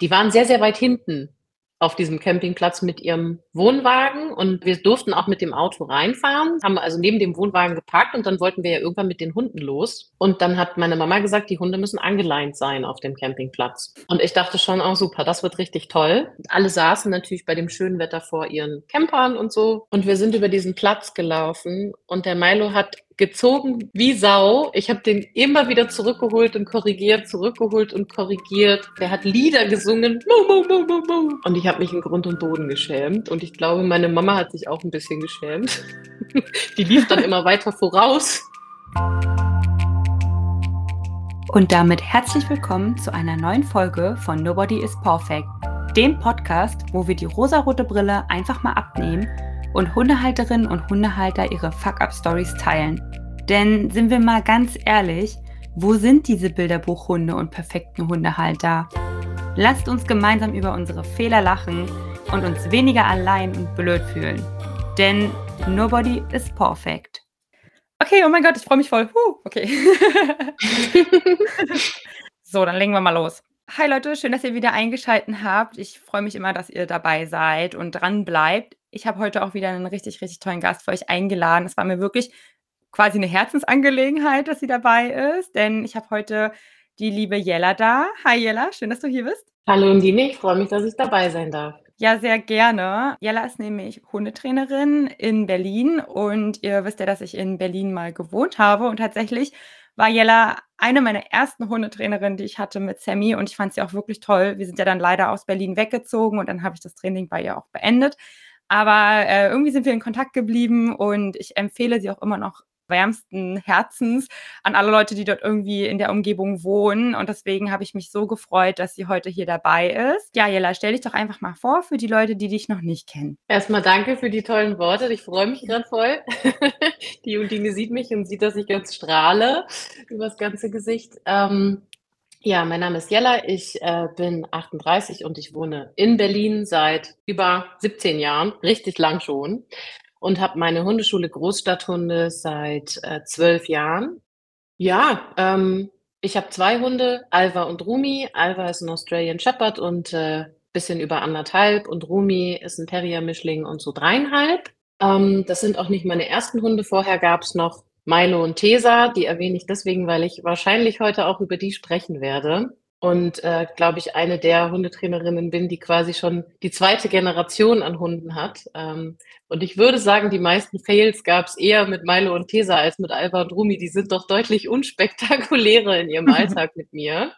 die waren sehr, sehr weit hinten auf diesem Campingplatz mit ihrem Wohnwagen und wir durften auch mit dem Auto reinfahren, haben also neben dem Wohnwagen geparkt und dann wollten wir ja irgendwann mit den Hunden los. Und dann hat meine Mama gesagt, die Hunde müssen angeleint sein auf dem Campingplatz. Und ich dachte schon, oh super, das wird richtig toll. Alle saßen natürlich bei dem schönen Wetter vor ihren Campern und so. Und wir sind über diesen Platz gelaufen und der Milo hat gezogen wie Sau. Ich habe den immer wieder zurückgeholt und korrigiert, zurückgeholt und korrigiert. Der hat Lieder gesungen. Und ich habe mich in Grund und Boden geschämt. Und ich glaube, meine Mama hat sich auch ein bisschen geschämt. Die lief dann immer weiter voraus. Und damit herzlich willkommen zu einer neuen Folge von Nobody is Perfect, dem Podcast, wo wir die rosarote Brille einfach mal abnehmen und Hundehalterinnen und Hundehalter ihre Fuck-Up-Stories teilen. Denn sind wir mal ganz ehrlich, wo sind diese Bilderbuchhunde und perfekten Hundehalter? Lasst uns gemeinsam über unsere Fehler lachen und uns weniger allein und blöd fühlen. Denn nobody is perfect. Okay, oh mein Gott, ich freue mich voll. Huh, okay. so, dann legen wir mal los. Hi Leute, schön, dass ihr wieder eingeschaltet habt. Ich freue mich immer, dass ihr dabei seid und dran bleibt. Ich habe heute auch wieder einen richtig, richtig tollen Gast für euch eingeladen. Es war mir wirklich quasi eine Herzensangelegenheit, dass sie dabei ist, denn ich habe heute die liebe Jella da. Hi Jella, schön, dass du hier bist. Hallo Undine, ich freue mich, dass ich dabei sein darf. Ja, sehr gerne. Jella ist nämlich Hundetrainerin in Berlin und ihr wisst ja, dass ich in Berlin mal gewohnt habe und tatsächlich war Jella eine meiner ersten Hundetrainerinnen, die ich hatte mit Sammy und ich fand sie auch wirklich toll. Wir sind ja dann leider aus Berlin weggezogen und dann habe ich das Training bei ihr auch beendet. Aber äh, irgendwie sind wir in Kontakt geblieben und ich empfehle sie auch immer noch wärmsten Herzens an alle Leute, die dort irgendwie in der Umgebung wohnen. Und deswegen habe ich mich so gefreut, dass sie heute hier dabei ist. Ja, Jella, stell dich doch einfach mal vor für die Leute, die dich noch nicht kennen. Erstmal danke für die tollen Worte. Ich freue mich gerade voll. die Undine sieht mich und sieht, dass ich ganz strahle über das ganze Gesicht. Ähm, ja, mein Name ist Jella, ich äh, bin 38 und ich wohne in Berlin seit über 17 Jahren, richtig lang schon, und habe meine Hundeschule Großstadthunde seit äh, zwölf Jahren. Ja, ähm, ich habe zwei Hunde, Alva und Rumi. Alva ist ein Australian Shepherd und äh, bisschen über anderthalb und Rumi ist ein Terrier-Mischling und so dreieinhalb. Ähm, das sind auch nicht meine ersten Hunde. Vorher gab es noch Milo und Tesa, die erwähne ich deswegen, weil ich wahrscheinlich heute auch über die sprechen werde. Und äh, glaube ich, eine der Hundetrainerinnen bin, die quasi schon die zweite Generation an Hunden hat. Ähm, und ich würde sagen, die meisten Fails gab es eher mit Milo und Tesa als mit Alba und Rumi. Die sind doch deutlich unspektakulärer in ihrem Alltag mit mir.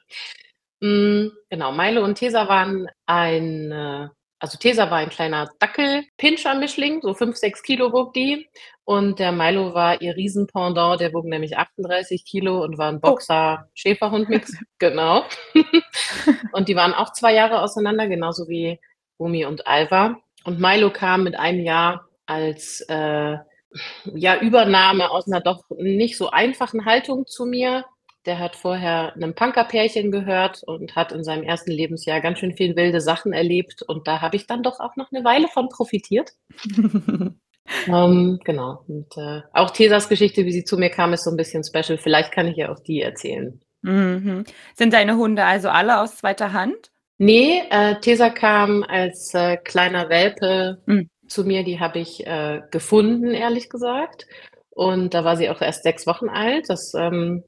Mm, genau, Milo und Tesa waren ein also Tesa war ein kleiner Dackel-Pinscher-Mischling, so 5, 6 Kilo wog die. Und der Milo war ihr Riesenpendant, der wog nämlich 38 Kilo und war ein oh. Boxer-Schäferhund-Mix. genau. und die waren auch zwei Jahre auseinander, genauso wie Rumi und Alva. Und Milo kam mit einem Jahr als äh, ja, Übernahme aus einer doch nicht so einfachen Haltung zu mir der hat vorher einem Punkerpärchen gehört und hat in seinem ersten Lebensjahr ganz schön viel wilde Sachen erlebt. Und da habe ich dann doch auch noch eine Weile von profitiert. ähm, genau. Und äh, auch Tesas Geschichte, wie sie zu mir kam, ist so ein bisschen special. Vielleicht kann ich ja auch die erzählen. Mhm. Sind deine Hunde also alle aus zweiter Hand? Nee, äh, Tesa kam als äh, kleiner Welpe mhm. zu mir. Die habe ich äh, gefunden, ehrlich gesagt. Und da war sie auch erst sechs Wochen alt. Das ähm,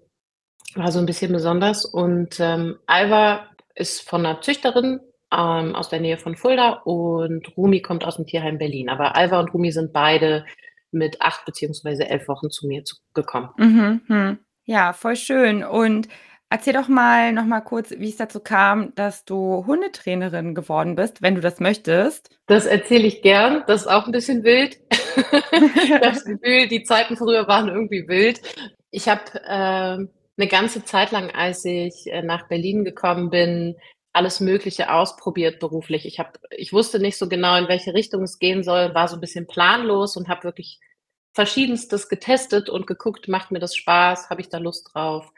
war so ein bisschen besonders. Und ähm, Alva ist von einer Züchterin ähm, aus der Nähe von Fulda und Rumi kommt aus dem Tierheim Berlin. Aber Alva und Rumi sind beide mit acht beziehungsweise elf Wochen zu mir zu, gekommen. Mhm, hm. Ja, voll schön. Und erzähl doch mal noch mal kurz, wie es dazu kam, dass du Hundetrainerin geworden bist, wenn du das möchtest. Das erzähle ich gern. Das ist auch ein bisschen wild. das Gefühl, die Zeiten früher waren irgendwie wild. Ich habe äh, eine ganze Zeit lang, als ich äh, nach Berlin gekommen bin, alles Mögliche ausprobiert beruflich. Ich habe, ich wusste nicht so genau, in welche Richtung es gehen soll, war so ein bisschen planlos und habe wirklich verschiedenstes getestet und geguckt, macht mir das Spaß, habe ich da Lust drauf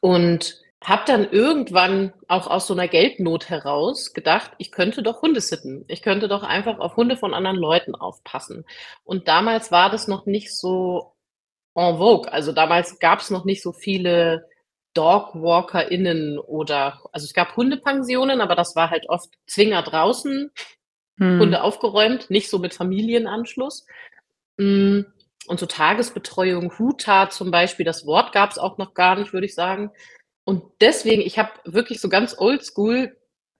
und habe dann irgendwann auch aus so einer Geldnot heraus gedacht, ich könnte doch Hunde sitten. Ich könnte doch einfach auf Hunde von anderen Leuten aufpassen. Und damals war das noch nicht so en vogue. Also damals gab es noch nicht so viele DogwalkerInnen oder also es gab Hundepensionen, aber das war halt oft Zwinger draußen, Mhm. Hunde aufgeräumt, nicht so mit Familienanschluss. Hm, und so Tagesbetreuung, Huta zum Beispiel, das Wort gab's auch noch gar nicht, würde ich sagen. Und deswegen ich habe wirklich so ganz oldschool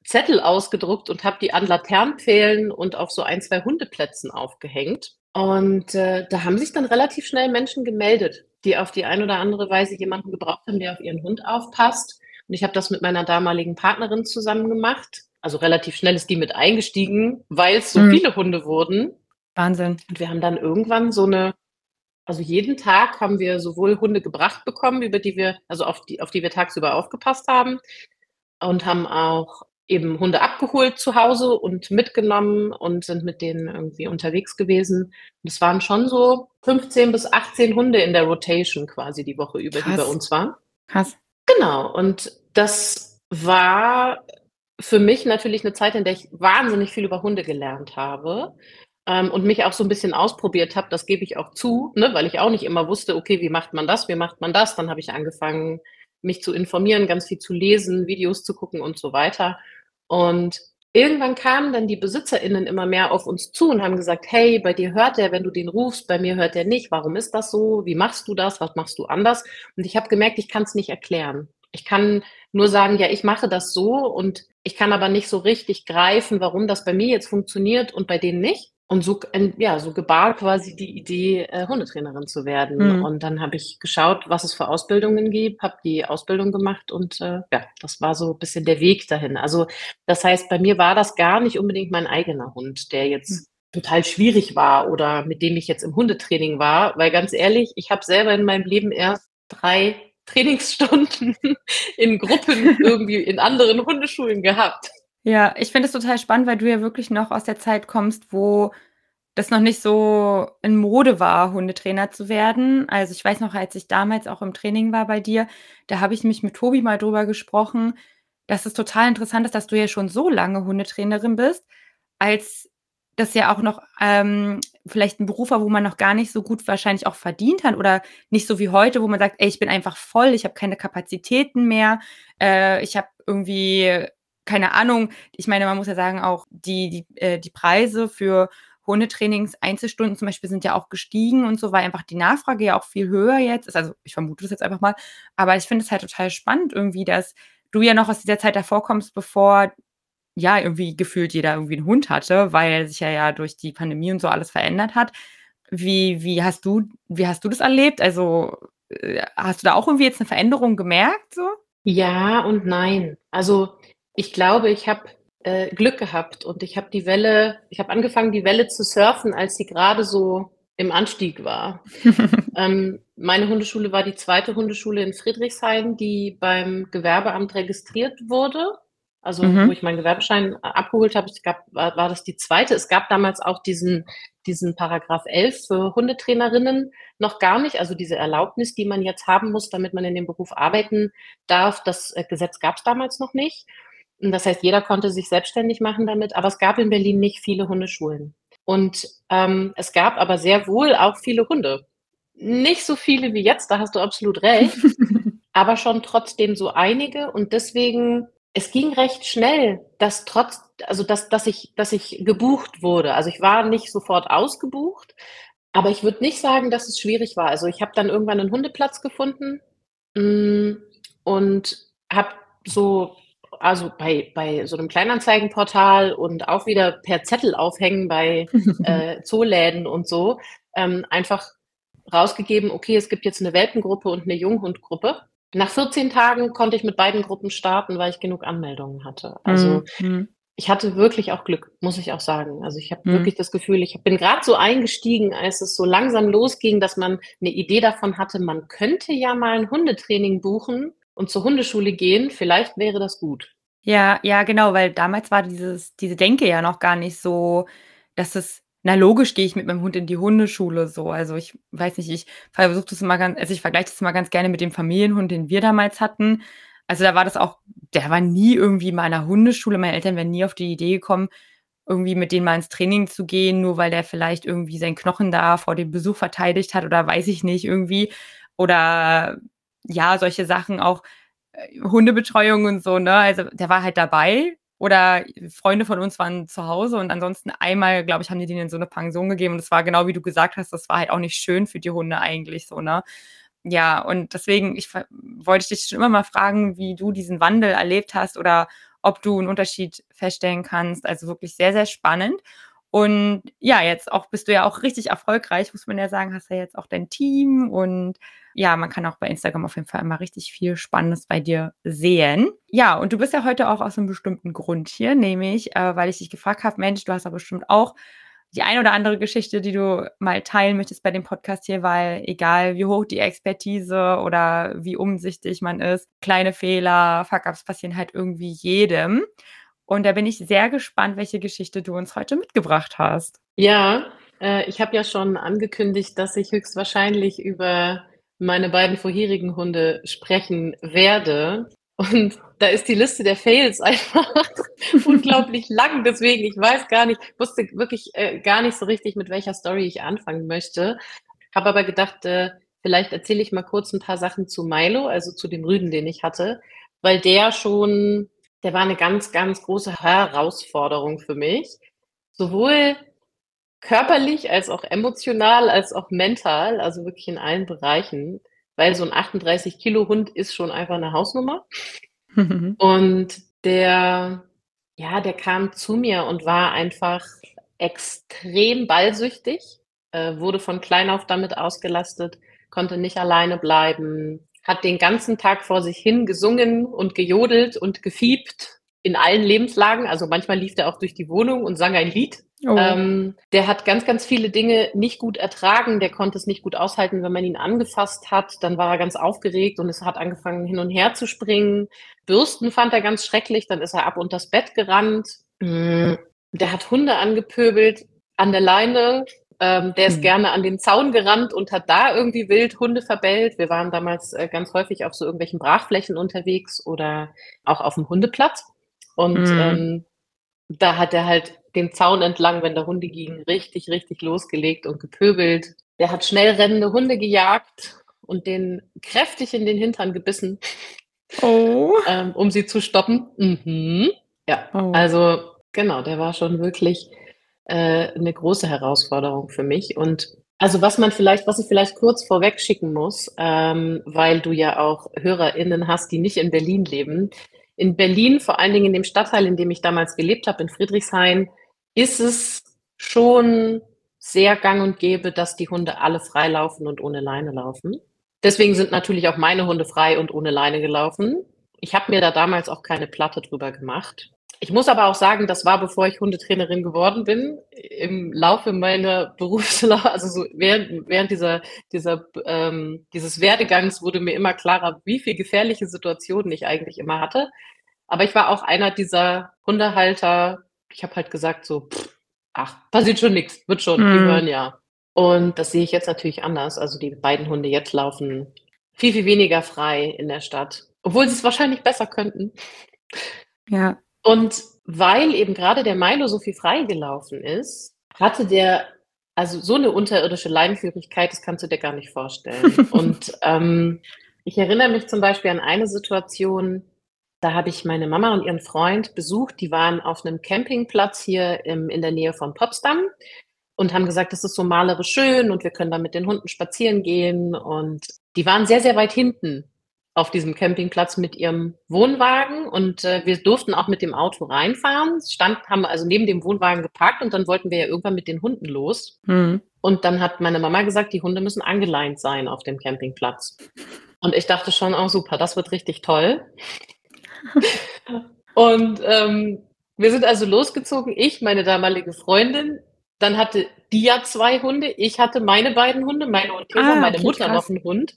Zettel ausgedruckt und habe die an Laternenpfählen und auf so 1, 2 Hundeplätzen aufgehängt. Und, äh, da haben sich dann relativ schnell Menschen gemeldet, die auf die eine oder andere Weise jemanden gebraucht haben, der auf ihren Hund aufpasst. Und ich habe das mit meiner damaligen Partnerin zusammen gemacht. Also, relativ schnell ist die mit eingestiegen, weil's so Mhm. viele Hunde wurden. Wahnsinn. Und wir haben dann irgendwann so 'ne also, jeden Tag haben wir sowohl Hunde gebracht bekommen, über die wir also, auf die auf die wir tagsüber aufgepasst haben und haben auch eben Hunde abgeholt zu Hause und mitgenommen und sind mit denen irgendwie unterwegs gewesen. Und es waren schon so 15 bis 18 Hunde in der Rotation quasi die Woche über, die bei Krass. uns waren. Krass. Genau, und das war für mich natürlich 'ne Zeit, in der ich wahnsinnig viel über Hunde gelernt habe, ähm, und mich auch so 'n bisschen ausprobiert habe, das gebe ich auch zu, ne, weil ich auch nicht immer wusste: „Okay, wie macht man das? Wie macht man das?“ Dann habe ich angefangen, mich zu informieren, ganz viel zu lesen, Videos zu gucken und so weiter. Und irgendwann kamen dann die BesitzerInnen immer mehr auf uns zu und haben gesagt: „Hey, bei dir hört der, wenn du den rufst, bei mir hört der nicht. Warum ist das so? Wie machst du das? Was machst du anders?“ Und ich habe gemerkt, ich kann's nicht erklären. Ich kann nur sagen: „Ja, ich mache das so“, und ich kann aber nicht so richtig greifen, warum das bei mir jetzt funktioniert und bei denen nicht. Und so en ja, so gebar quasi die Idee, äh, Hundetrainerin zu werden. Mhm. Und dann habe ich geschaut, was es für Ausbildungen gibt, habe die Ausbildung gemacht und, äh, ja, das war so bisschen der Weg dahin. Also, das heißt, bei mir war das gar nicht unbedingt mein eigener Hund, der jetzt total schwierig war oder mit dem ich jetzt im Hundetraining war, weil ganz ehrlich, ich habe selber in meinem Leben erst 3 Trainingsstunden in Gruppen irgendwie in anderen Hundeschulen gehabt. Ja, ich finde es total spannend, weil du ja wirklich noch aus der Zeit kommst, wo das noch nicht so in Mode war, Hundetrainer zu werden. Also, ich weiß noch, als ich damals auch im Training war bei dir, da habe ich mich mit Tobi mal drüber gesprochen, dass es total interessant ist, dass du ja schon so lange Hundetrainerin bist, als das ja auch noch, ähm, vielleicht 'n Beruf war, wo man noch gar nicht so gut wahrscheinlich auch verdient hat oder nicht so wie heute, wo man sagt: „Ey, ich bin einfach voll, ich habe keine Kapazitäten mehr. Äh, ich habe irgendwie keine Ahnung.“ Ich meine, man muss ja sagen auch, die die äh, die Preise für Hundetrainings, Einzelstunden zum Beispiel sind ja auch gestiegen und so, weil einfach die Nachfrage ja auch viel höher jetzt ist. Also, ich vermute das jetzt einfach mal. Aber ich finde es halt total spannend irgendwie, dass du ja noch aus dieser Zeit davor kommst, bevor, ja, irgendwie gefühlt jeder irgendwie 'n Hund hatte, weil sich ja ja durch die Pandemie und so alles verändert hat. Wie wie hast du wie hast du das erlebt? Also, äh, hast du da auch irgendwie jetzt 'ne Veränderung gemerkt so? Ja und nein. Also, ich glaube, ich habe, äh, Glück gehabt und ich habe die Welle ich habe angefangen, die Welle zu surfen, als sie grade so im Anstieg war. Ähm, meine Hundeschule war die 2. Hundeschule in Friedrichshain, die beim Gewerbeamt registriert wurde. Also, wo Mhm. ich meinen Gewerbeschein abgeholt habe. Es gab war war das die 2. Es gab damals auch diesen diesen Paragraph 11 für Hundetrainerinnen noch gar nicht, also diese Erlaubnis, die man jetzt haben muss, damit man in dem Beruf arbeiten darf. Das, äh, Gesetz gab's damals noch nicht. Das heißt, jeder konnte sich selbstständig machen damit, aber es gab in Berlin nicht viele Hundeschulen. Und, ähm, es gab aber sehr wohl auch viele Hunde. Nicht so viele wie jetzt, da hast du absolut recht, aber schon trotzdem so einige und deswegen es ging recht schnell, dass trotz also, dass dass ich dass ich gebucht wurde. Also, ich war nicht sofort ausgebucht, aber ich würde nicht sagen, dass es schwierig war. Also, ich habe dann irgendwann 'nen Hundeplatz gefunden, hm, und habe so also, bei bei so 'nem Kleinanzeigenportal und auch wieder per Zettel aufhängen bei, äh, Zooläden und so, ähm, einfach rausgegeben: „Okay, es gibt jetzt 'ne Welpengruppe und 'ne Junghundgruppe.“ Nach 14 Tagen konnte ich mit beiden Gruppen starten, weil ich genug Anmeldungen hatte. Also, Mhm, mhm. ich hatte wirklich auch Glück, muss ich auch sagen. Also, ich habe Mhm. wirklich das Gefühl, ich bin grad so eingestiegen, als es so langsam losging, dass man 'ne Idee davon hatte, man könnte ja mal 'n Hundetraining buchen und zur Hundeschule gehen. Vielleicht wäre das gut. Ja, ja, genau, weil damals war dieses diese Denke ja noch gar nicht so, dass es na logisch gehe ich mit meinem Hund in die Hundeschule so. Also, ich weiß nicht, ich versuche das immer gan also, ich vergleiche das immer ganz gerne mit dem Familienhund, den wir damals hatten. Also, da war das auch der war nie irgendwie in meiner Hundeschule. Meine Eltern wären nie auf die Idee gekommen, irgendwie mit dem mal ins Training zu gehen, nur weil der vielleicht irgendwie seinen Knochen da vor dem Besuch verteidigt hat oder weiß ich nicht irgendwie. Oder ja, solche Sachen auch äh, Hundebetreuung und so, ne? Also der war halt dabei oder Freunde von uns waren zu Hause und ansonsten einmal, glaube ich, haben die denen so eine Pension gegeben und das war genau wie du gesagt hast, das war halt auch nicht schön für die Hunde eigentlich so, ne? Ja, und deswegen ich wollte dich schon immer mal fragen, wie du diesen Wandel erlebt hast oder ob du einen Unterschied feststellen kannst. Also wirklich sehr, sehr spannend. Und ja, jetzt auch bist du ja auch richtig erfolgreich, muss man ja sagen, hast ja jetzt auch dein Team und ja, man kann auch bei Instagram auf jeden Fall immer richtig viel Spannendes bei dir sehen. Ja, und du bist ja heute auch aus einem bestimmten Grund hier, nämlich äh, weil ich dich gefragt habe, Mensch, du hast aber bestimmt auch die ein oder andere Geschichte, die du mal teilen möchtest bei dem Podcast hier, weil egal wie hoch die Expertise oder wie umsichtig man ist, kleine Fehler, Fuck-ups passieren halt irgendwie jedem. Und da bin ich sehr gespannt, welche Geschichte du uns heute mitgebracht hast. Ja, äh, ich habe ja schon angekündigt, dass ich höchstwahrscheinlich über meine beiden vorherigen Hunde sprechen werde. Und da ist die Liste der Fails einfach unglaublich lang. Deswegen, ich weiß gar nicht, wusste wirklich äh, gar nicht so richtig, mit welcher Story ich anfangen möchte. Habe aber gedacht, äh, vielleicht erzähle ich mal kurz ein paar Sachen zu Milo, also zu dem Rüden, den ich hatte, weil der schon der war eine ganz, ganz große Herausforderung für mich. Sowohl körperlich als auch emotional als auch mental, also wirklich in allen Bereichen, weil so ein 38 Kilo Hund ist schon einfach eine Hausnummer. und der, ja, der kam zu mir und war einfach extrem ballsüchtig, äh, wurde von klein auf damit ausgelastet, konnte nicht alleine bleiben, hat den ganzen Tag vor sich hin gesungen und gejodelt und gefiebt in allen Lebenslagen. Also manchmal lief er auch durch die Wohnung und sang ein Lied. Oh. Ähm, der hat ganz, ganz viele Dinge nicht gut ertragen. Der konnte es nicht gut aushalten, wenn man ihn angefasst hat. Dann war er ganz aufgeregt und es hat angefangen, hin und her zu springen. Bürsten fand er ganz schrecklich. Dann ist er ab unter das Bett gerannt. Mm, der hat Hunde angepöbelt an der Leine. Ähm, der ist mhm. gerne an den Zaun gerannt und hat da irgendwie wild Hunde verbellt. Wir waren damals äh, ganz häufig auf so irgendwelchen Brachflächen unterwegs oder auch auf dem Hundeplatz. Und mhm. ähm, da hat er halt den Zaun entlang, wenn da Hunde gingen, richtig, richtig losgelegt und gepöbelt. Der hat schnell rennende Hunde gejagt und den kräftig in den Hintern gebissen, oh. ähm, um sie zu stoppen. Mhm. Ja, oh. also genau, der war schon wirklich äh, eine große Herausforderung für mich. Und also was man vielleicht, was ich vielleicht kurz vorweg schicken muss, ähm, weil du ja auch HörerInnen hast, die nicht in Berlin leben. In Berlin, vor allen Dingen in dem Stadtteil, in dem ich damals gelebt habe, in Friedrichshain, ist es schon sehr gang und gäbe, dass die Hunde alle frei laufen und ohne Leine laufen. Deswegen sind natürlich auch meine Hunde frei und ohne Leine gelaufen. Ich habe mir da damals auch keine Platte drüber gemacht. Ich muss aber auch sagen, das war bevor ich Hundetrainerin geworden bin. Im Laufe meiner Berufslauf, also so während, während dieser, dieser, ähm, dieses Werdegangs wurde mir immer klarer, wie viel gefährliche Situationen ich eigentlich immer hatte. Aber ich war auch einer dieser Hundehalter. Ich habe halt gesagt so, pff, ach, passiert schon nichts, wird schon, mhm. die hören ja. Und das sehe ich jetzt natürlich anders. Also die beiden Hunde jetzt laufen viel, viel weniger frei in der Stadt, obwohl sie es wahrscheinlich besser könnten. Ja, und weil eben gerade der Milo so viel freigelaufen ist, hatte der also so eine unterirdische Leinführigkeit, das kannst du dir gar nicht vorstellen. und ähm, ich erinnere mich zum Beispiel an eine Situation, da habe ich meine Mama und ihren Freund besucht. Die waren auf einem Campingplatz hier im, in der Nähe von Potsdam und haben gesagt, das ist so malerisch schön und wir können da mit den Hunden spazieren gehen. Und die waren sehr, sehr weit hinten auf diesem Campingplatz mit ihrem Wohnwagen und äh, wir durften auch mit dem Auto reinfahren. Stand, haben also neben dem Wohnwagen geparkt und dann wollten wir ja irgendwann mit den Hunden los. Mhm. Und dann hat meine Mama gesagt, die Hunde müssen angeleint sein auf dem Campingplatz. Und ich dachte schon, oh super, das wird richtig toll. und ähm, wir sind also losgezogen, ich, meine damalige Freundin, dann hatte die ja zwei Hunde, ich hatte meine beiden Hunde, meine und Tessa, ah, meine Mutter krass. noch einen Hund.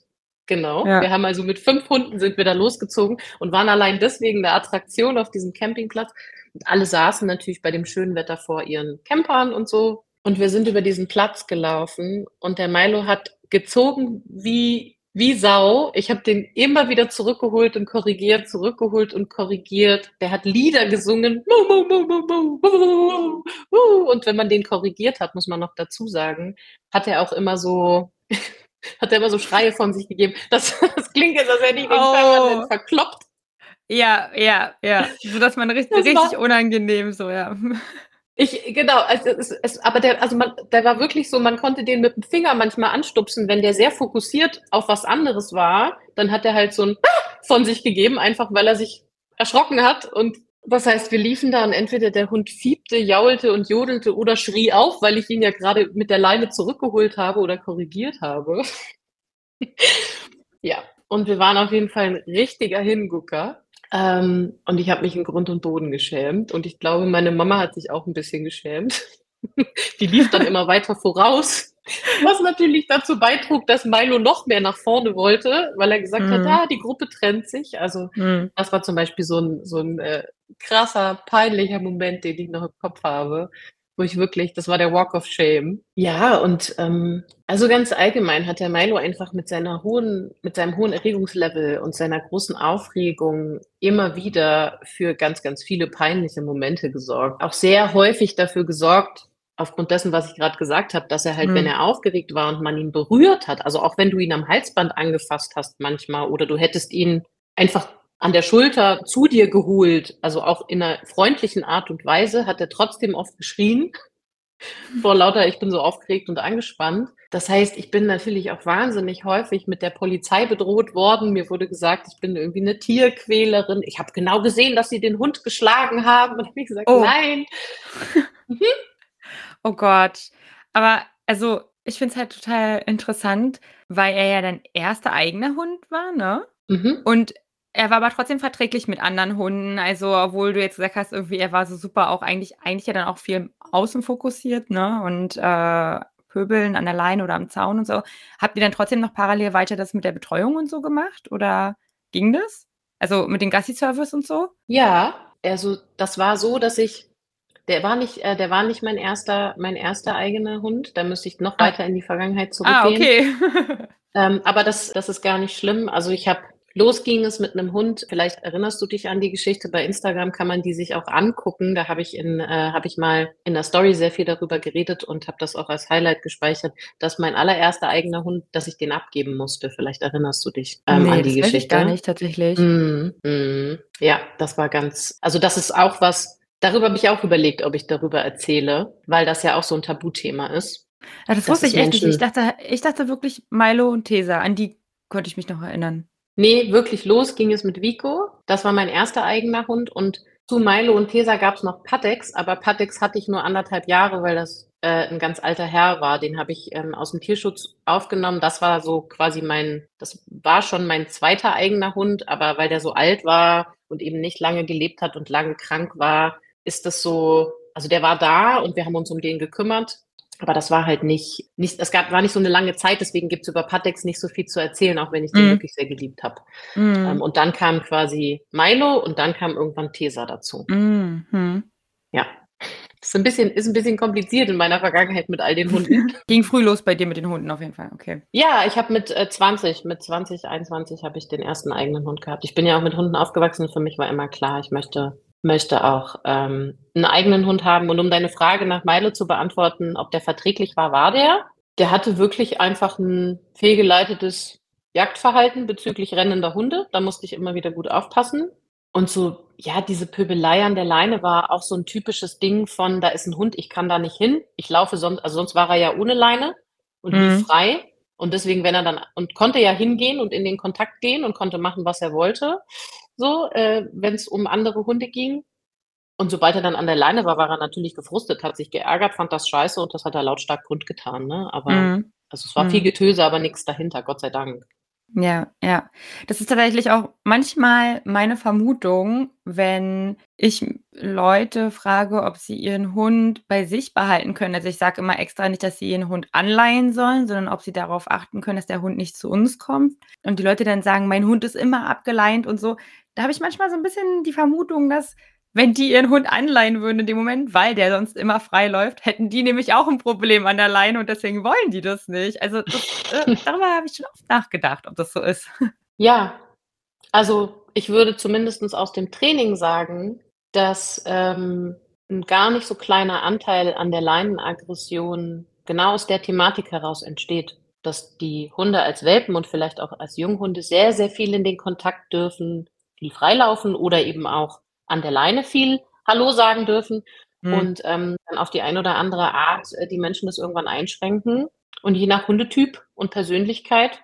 Genau. Ja. Wir haben also mit fünf Hunden sind wir da losgezogen und waren allein deswegen eine Attraktion auf diesem Campingplatz. Und alle saßen natürlich bei dem schönen Wetter vor ihren Campern und so. Und wir sind über diesen Platz gelaufen und der Milo hat gezogen wie, wie Sau. Ich habe den immer wieder zurückgeholt und korrigiert, zurückgeholt und korrigiert. Der hat Lieder gesungen. Und wenn man den korrigiert hat, muss man noch dazu sagen, hat er auch immer so hat er immer so Schreie von sich gegeben. Das, das klingt jetzt, als hätte ich den oh. verkloppt. Ja, ja, ja. Sodass man richt Das richtig unangenehm so, ja. Ich genau, also es es aber der also man der war wirklich so, man konnte den mit dem Finger manchmal anstupsen, wenn der sehr fokussiert auf was anderes war, dann hat er halt so 'n von sich gegeben, einfach weil er sich erschrocken hat und das heißt, wir liefen da und entweder der Hund fiepte, jaulte und jodelte oder schrie auf, weil ich ihn ja grade mit der Leine zurückgeholt habe oder korrigiert habe. Ja, und wir waren auf jeden Fall 'n richtiger Hingucker. Ähm, und ich habe mich in Grund und Boden geschämt und ich glaube, meine Mama hat sich auch 'n bisschen geschämt. Die lief dann immer weiter voraus, was natürlich dazu beitrug, dass Milo noch mehr nach vorne wollte, weil er gesagt hat: Mhm. „Ah, die Gruppe trennt sich.“ Also, Mhm. das war zum Beispiel so 'n so 'n, äh, krasser, peinlicher Moment, den ich noch im Kopf habe, wo ich wirklich das war der Walk of Shame. Ja, und, ähm, also, ganz allgemein hat der Milo einfach mit seiner hohen mit seinem hohen Erregungslevel und seiner großen Aufregung immer wieder für ganz, ganz viele peinliche Momente gesorgt. Auch sehr häufig dafür gesorgt, aufgrund dessen, was ich grad gesagt habe, dass er halt, wenn Mhm. er aufgeregt war und man ihn berührt hat also, auch wenn du ihn am Halsband angefasst hast manchmal oder du hättest ihn einfach an der Schulter zu dir geholt, also, auch in 'ner freundlichen Art und Weise, hat er trotzdem oft geschrien vor lauter: „Ich bin so aufgeregt und angespannt.“ Das heißt, ich bin natürlich auch wahnsinnig häufig mit der Polizei bedroht worden. Mir wurde gesagt, ich bin irgendwie 'ne Tierquälerin. Ich habe genau gesehen, dass sie den Hund geschlagen haben und habe ich gesagt: Oh. „Nein.“ Mhm. Oh Gott. Aber also, ich finde es halt total interessant, weil er ja dein 1. eigener Hund war, ne? Mhm. Und er war aber trotzdem verträglich mit anderen Hunden. Also, obwohl du jetzt gesagt hast, irgendwie, er war so super auch eigentlich eigentlich ja dann auch viel außen fokussiert, ne, und, äh, Pöbeln an der Leine oder am Zaun und so. Habt ihr dann trotzdem noch parallel weiter das mit der Betreuung und so gemacht oder ging das? Also, mit dem Gassi-Service und so? Ja, also, das war so, dass ich der war nicht äh, der war nicht mein 1. mein 1. eigener Hund. Da müsste ich noch Ah. weiter in die Vergangenheit Ah, zurückgehen. okay. Ähm, aber das das ist gar nicht schlimm. Also, ich habe los ging es mit 'nem Hund vielleicht erinnerst du dich an die Geschichte, bei Instagram kann man die sich auch angucken. Da habe ich in äh, habe ich mal in 'ner Story sehr viel darüber geredet und habe das auch als Highlight gespeichert, dass mein allererster eigener Hund dass ich den abgeben musste. Vielleicht erinnerst du dich, ähm, Ne, an die das weiß ich gar Geschichte. nicht tatsächlich. Mhm, mhm. Ja, das war ganz also, das ist auch was darüber habe ich auch überlegt, ob ich darüber erzähle, weil das ja auch so 'n Tabuthema ist, Ah, das wusste ich echt nicht. Ich dachte ich dachte wirklich Milo und Tesa, an die konnte ich mich noch erinnern. Ne, wirklich los ging es mit Vico. Das war mein 1. eigener Hund und zu Milo und Tesa gab's noch Pattex, aber Pattex hatte ich nur 1 1/2 Jahre, weil das, äh, 'n ganz alter Herr war. Den habe ich, ähm, aus'm Tierschutz aufgenommen. Das war so quasi mein das war schon mein 2. eigener Hund, aber weil der so alt war und eben nicht lange gelebt hat und lange krank war, ist das so also, der war da und wir haben uns um den gekümmert, aber das war halt nicht nicht es gab war nicht so 'ne lange Zeit, deswegen gibt's über Pattex nicht so viel zu erzählen, auch wenn ich den Mhm. wirklich sehr geliebt habe. Ähm, Mhm. und dann kam quasi Milo und dann kam irgendwann Tesa dazu. Mhm. Ja. Ist 'n bisschen ist 'n bisschen kompliziert in meiner Vergangenheit mit all den Hunden. Ging früh los bei dir mit den Hunden auf jeden Fall, okay. Ja, ich habe mit, äh, 20 mit 20, 21 habe ich den 1. eigenen Hund gehabt. Ich bin ja auch mit Hunden aufgewachsen. Für mich war immer klar, ich möchte möchte auch, ähm, 'n eigenen Hund haben. Und um deine Frage nach Milo zu beantworten, ob der verträglich war, war der. Der hatte wirklich einfach 'n fehlgeleitetes Jagdverhalten bezüglich rennender Hunde. Da musste ich immer wieder gut aufpassen. Und so ja, diese Pöbelei an der Leine war auch so 'n typisches Ding von: „Da ist 'n Hund, ich kann da nicht hin. Ich laufe sonst“ also, sonst war er ja ohne Leine und Mhm. frei. Und deswegen, wenn er dann und konnte ja hingehen und in den Kontakt gehen und konnte machen, was er wollte, so, äh, wenn's um andere Hunde ging. Und sobald er dann an der Leine war, war er natürlich gefrustet, hat sich geärgert, fand das scheiße und das hat er lautstark kundgetan, ne? Aber Mhm. also, es war viel Mhm. Getöse, aber nix dahinter, Gott sei Dank. Ja, ja. Das ist tatsächlich auch manchmal meine Vermutung, wenn ich Leute frage, ob sie ihren Hund bei sich behalten können. Also, ich sage immer extra nicht, dass sie ihren Hund anleihen sollen, sondern ob sie darauf achten können, dass der Hund nicht zu uns kommt. Und die Leute dann sagen: „Mein Hund ist immer abgeleint“ und so. Da habe ich manchmal so 'n bisschen die Vermutung, dass, wenn die ihren Hund anleihen würden in dem Moment, weil der sonst immer frei läuft, hätten die nämlich auch 'n Problem an der Leine und deswegen wollen die das nicht. Also, das äh, darüber habe ich schon oft nachgedacht, ob das so ist. Ja, also, ich würde zumindestens aus dem Training sagen, dass, ähm, 'n gar nicht so kleiner Anteil an der Leinenaggression genau aus der Thematik heraus entsteht, dass die Hunde als Welpen und vielleicht auch als Junghunde sehr, sehr viel in den Kontakt dürfen, viel freilaufen oder eben auch an der Leine viel Hallo sagen dürfen Mhm. und, ähm, dann auf die eine oder andere Art, äh, die Menschen das irgendwann einschränken. Und je nach Hundetyp und Persönlichkeit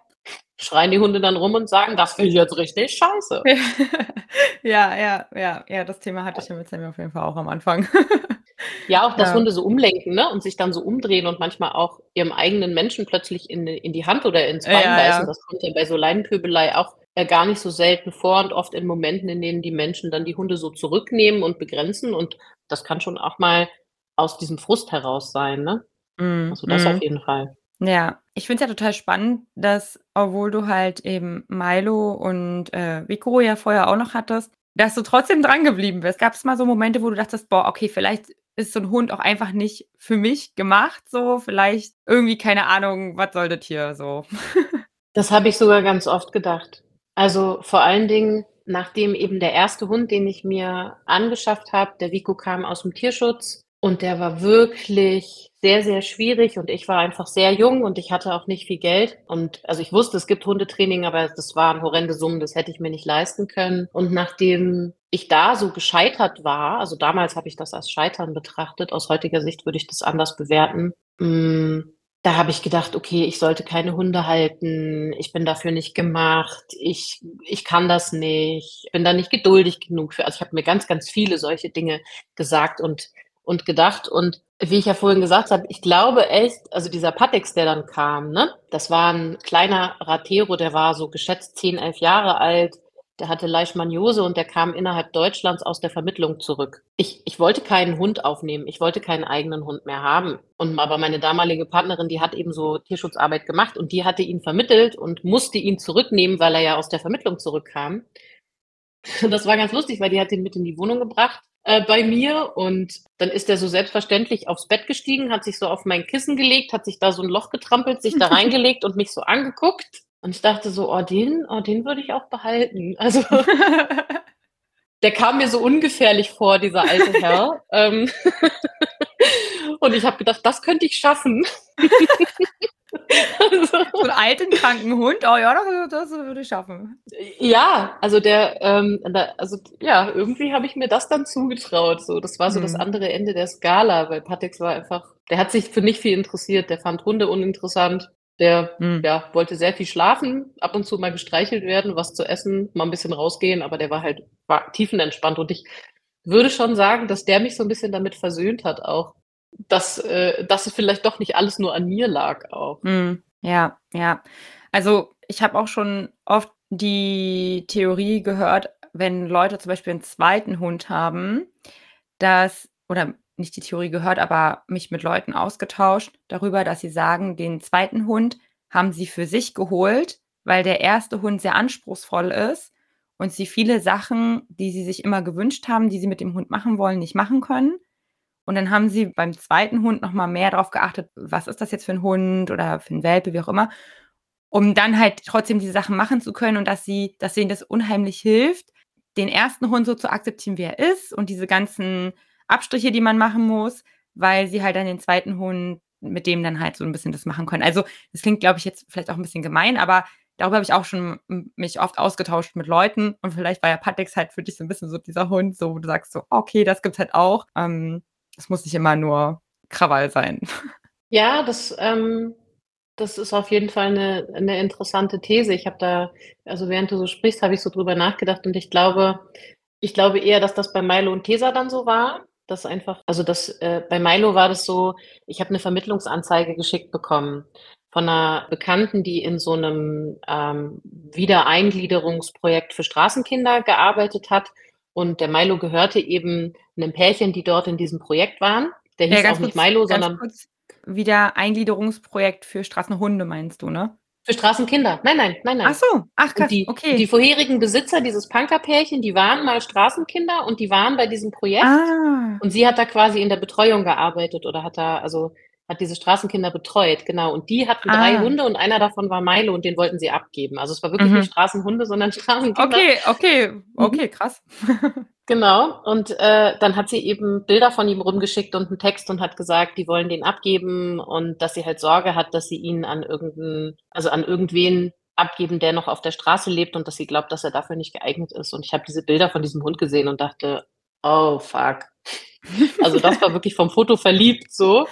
schreien die Hunde dann rum und sagen: „Das finde ich jetzt richtig scheiße.“ Ja, ja, ja, ja, das Thema hatte ich ja mit Sammy auf jeden Fall auch am Anfang. Ja, auch, dass Ja. Hunde so umlenken, ne, und sich dann so umdrehen und manchmal auch ihrem eigenen Menschen plötzlich in in die Hand oder ins Bein Ja, beißen. ja. Das kommt ja bei so Leinenpöbelei auch, äh, gar nicht so selten vor und oft in Momenten, in denen die Menschen dann die Hunde so zurücknehmen und begrenzen und das kann schon auch mal aus diesem Frust heraus sein, ne? Mhm, Also, das auf mhm. jeden Fall. Ja, ich finde es ja total spannend, dass, obwohl du halt eben Milo und, äh, Vico ja vorher auch noch hattest, dass du trotzdem drangeblieben bist. Gab's mal so Momente, wo du dachtest: „Boah, okay, vielleicht ist so 'n Hund auch einfach nicht für mich gemacht so, vielleicht irgendwie, keine Ahnung, was soll das hier so?“ Das habe ich sogar ganz oft gedacht. Also, vor allen Dingen, nachdem eben der 1. Hund, den ich mir angeschafft habe der Vico kam aus'm Tierschutz und der war wirklich sehr, sehr schwierig und ich war einfach sehr jung und ich hatte auch nicht viel Geld. Und also, ich wusste, es gibt Hundetraining, aber das waren horrende Summen, das hätte ich mir nicht leisten können. Und nachdem ich da so gescheitert war also, damals habe ich das als Scheitern betrachtet, aus heutiger Sicht würde ich das anders bewerten. Hm, da habe ich gedacht: „Okay, ich sollte keine Hunde halten. Ich bin dafür nicht gemacht. Ich ich kann das nicht. Bin da nicht geduldig genug für.“ Also, ich habe mir ganz, ganz viele solche Dinge gesagt und und gedacht. Und wie ich ja vorhin gesagt habe, ich glaube echt also, dieser Pateks, der dann kam, ne, das war 'n kleiner Ratero, der war so geschätzt 10, 11 Jahre alt. Der hatte Leishmaniose und der kam innerhalb Deutschlands aus der Vermittlung zurück. Ich ich wollte keinen Hund aufnehmen. Ich wollte keinen eigenen Hund mehr haben. Und aber meine damalige Partnerin, die hat eben so Tierschutzarbeit gemacht und die hatte ihn vermittelt und musste ihn zurücknehmen, weil er ja aus der Vermittlung zurückkam. Das war ganz lustig, weil die hat ihn mit in die Wohnung gebracht, äh, bei mir und dann ist der so selbstverständlich aufs Bett gestiegen, hat sich so auf mein Kissen gelegt, hat sich da so 'n Loch getrampelt, sich da reingelegt und mich so angeguckt. Und ich dachte so: „Oh, den oh, den würde ich auch behalten.“ Also der kam mir so ungefährlich vor, dieser alte Herr. Ähm, und ich habe gedacht: „Das könnte ich schaffen.“ Also So 'n alten, kranken Hund, oh ja, das das würde ich schaffen. Ja, also, der, ähm, da also, ja, irgendwie habe ich mir das dann zugetraut so. Das war so das Mhm. andere Ende der Skala, weil Pateks war einfach der hat sich für nicht viel interessiert. Der fand Hunde uninteressant. Der, Mhm. ja, wollte sehr viel schlafen, ab und zu mal gestreichelt werden, was zu essen, mal 'n bisschen rausgehen, aber der war halt war tiefenentspannt. Und ich würde schon sagen, dass der mich so 'n bisschen damit versöhnt hat auch, dass äh, dass es vielleicht doch nicht alles nur an mir lag auch. Mhm, ja, ja. Also, ich habe auch schon oft die Theorie gehört, wenn Leute zum Beispiel 'n 2. Hund haben, dass oder nicht die Theorie gehört, aber mich mit Leuten ausgetauscht darüber, dass sie sagen, den 2. Hund haben sie für sich geholt, weil der 1. Hund sehr anspruchsvoll ist und sie viele Sachen, die sie sich immer gewünscht haben, die sie mit dem Hund machen wollen, nicht machen können. Und dann haben sie beim 2. Hund noch mal mehr drauf geachtet: „Was ist das jetzt für 'n Hund oder für 'n Welpe“, wie auch immer, um dann halt trotzdem diese Sachen machen zu können und dass sie dass denen das unheimlich hilft, den 1. Hund so zu akzeptieren, wie er ist und diese ganzen Abstriche, die man machen muss, weil sie halt dann den 2. Hund mit dem dann halt so 'n bisschen das machen können. Also, das klingt, glaube ich, jetzt vielleicht auch 'n bisschen gemein, aber darüber habe ich auch schon mich oft ausgetauscht mit Leuten und vielleicht war ja Pateks halt für dich so 'n bisschen so dieser Hund, so wo du sagst so: „Okay, das gibt's halt auch.“ Ähm, es muss nicht immer nur Krawall sein. Ja, das ähm, das ist auf jeden Fall 'ne 'ne interessante These. Ich habe da also, während du so sprichst, habe ich so drüber nachgedacht und ich glaube ich glaube eher, dass das bei Milo und Tesa dann so war, dass einfach also, dass äh, bei Milo war das so, ich habe 'ne Vermittlungsanzeige geschickt bekommen von 'ner Bekannten, die in so 'nem, ähm, Wiedereingliederungsprojekt für Straßenkinder gearbeitet hat und der Milo gehörte eben 'nem Pärchen, die dort in diesem Projekt waren. Der Ja, hieß auch ganz nicht kurz Milo, ganz sondern kurz. Wiedereingliederungsprojekt für Straßenhunde meinst du, ne? Für Straßenkinder. Nein, nein, nein, Ach nein. so, ach krass, die die okay. vorherigen Besitzer, dieses Punkerpärchen, die waren mal Straßenkinder und die waren bei diesem Projekt Ah. und sie hat da quasi in der Betreuung gearbeitet oder hat da also, hat diese Straßenkinder betreut, genau. Und die hatten 3 Ah. Hunde und einer davon war Milo und den wollten sie abgeben. Also, es war wirklich nicht Mhm. Straßenhunde, sondern Straßenkinder. Okay, okay, Mhm. okay, krass. Genau. Und, äh, dann hat sie eben Bilder von ihm rumgeschickt und 'n Text und hat gesagt, die wollen den abgeben und dass sie halt Sorge hat, dass sie ihn an irgend 'n also, an irgendwen abgeben, der noch auf der Straße lebt und dass sie glaubt, dass er dafür nicht geeignet ist. Und ich habe diese Bilder von diesem Hund gesehen und dachte, oh fuck. Also das war wirklich vom Foto verliebt so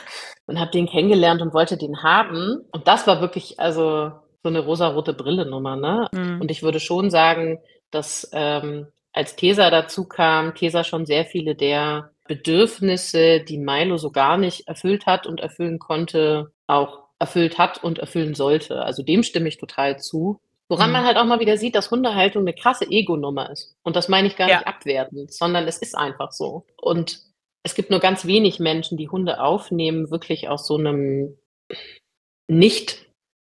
und habe den kennengelernt und wollte den haben. Und das war wirklich also so eine rosarote Brille-Nummer. Ne? Mhm. Und ich würde schon sagen, dass ähm, als Tesa dazu kam, Tesa schon sehr viele der Bedürfnisse, die Milo so gar nicht erfüllt hat und erfüllen konnte, auch erfüllt hat und erfüllen sollte. Also dem stimme ich total zu. Woran mhm. man halt auch mal wieder sieht, dass Hundehaltung eine krasse Ego-Nummer ist. Und das meine ich gar ja. nicht abwertend, sondern es ist einfach so. Und es gibt nur ganz wenig Menschen, die Hunde aufnehmen, wirklich aus so einem nicht,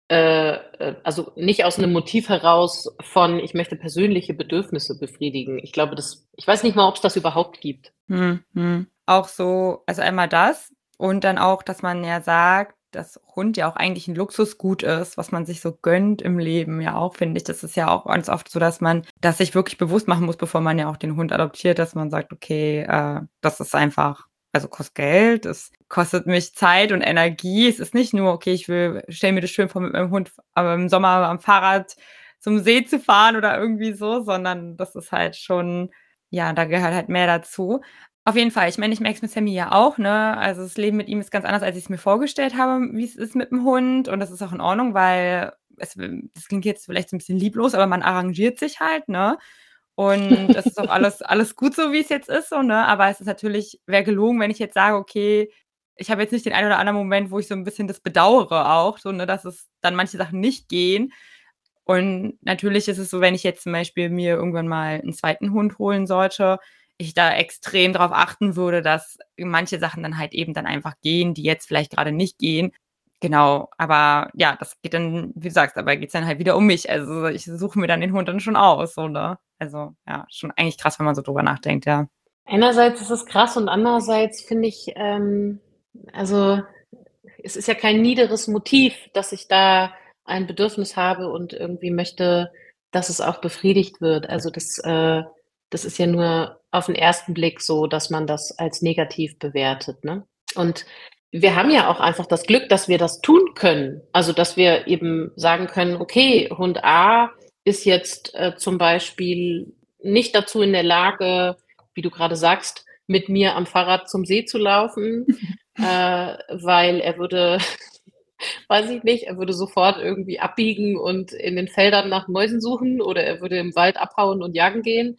äh, äh also nicht aus einem Motiv heraus von, ich möchte persönliche Bedürfnisse befriedigen. Ich glaube, das, ich weiß nicht mal, ob es das überhaupt gibt. Mhm. Auch so, also einmal das und dann auch, dass man ja sagt, dass Hund ja auch eigentlich ein Luxusgut ist, was man sich so gönnt im Leben ja auch, finde ich. Das ist ja auch ganz oft so, dass man das sich wirklich bewusst machen muss, bevor man ja auch den Hund adoptiert, dass man sagt, okay, äh, das ist einfach, also kostet Geld, es kostet mich Zeit und Energie. Es ist nicht nur, okay, ich will, stell mir das schön vor, mit meinem Hund aber im Sommer am Fahrrad zum See zu fahren oder irgendwie so, sondern das ist halt schon, ja, da gehört halt mehr dazu. Auf jeden Fall. Ich meine, ich merke es mit Sammy ja auch, ne? Also das Leben mit ihm ist ganz anders, als ich es mir vorgestellt habe, wie es ist mit dem Hund. Und das ist auch in Ordnung, weil es, das klingt jetzt vielleicht so ein bisschen lieblos, aber man arrangiert sich halt, ne? Und das ist auch alles, alles gut so, wie es jetzt ist, so, ne? Aber es ist natürlich, wäre gelogen, wenn ich jetzt sage, okay, ich habe jetzt nicht den einen oder anderen Moment, wo ich so ein bisschen das bedauere auch, so, ne, dass es dann manche Sachen nicht gehen. Und natürlich ist es so, wenn ich jetzt zum Beispiel mir irgendwann mal einen zweiten Hund holen sollte, ich da extrem darauf achten würde, dass manche Sachen dann halt eben dann einfach gehen, die jetzt vielleicht gerade nicht gehen. Genau, aber ja, das geht dann, wie du sagst, aber geht es dann halt wieder um mich. Also ich suche mir dann den Hund dann schon aus, oder? Also ja, schon eigentlich krass, wenn man so drüber nachdenkt, ja. Einerseits ist es krass und andererseits finde ich, ähm, also es ist ja kein niederes Motiv, dass ich da ein Bedürfnis habe und irgendwie möchte, dass es auch befriedigt wird. Also das äh, das ist ja nur auf den ersten Blick so, dass man das als negativ bewertet. Ne? Und wir haben ja auch einfach das Glück, dass wir das tun können. Also, dass wir eben sagen können, okay, Hund A ist jetzt äh, zum Beispiel nicht dazu in der Lage, wie du gerade sagst, mit mir am Fahrrad zum See zu laufen, äh, weil er würde, weiß ich nicht, er würde sofort irgendwie abbiegen und in den Feldern nach Mäusen suchen oder er würde im Wald abhauen und jagen gehen.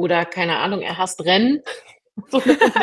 Oder keine Ahnung, er hasst Rennen. so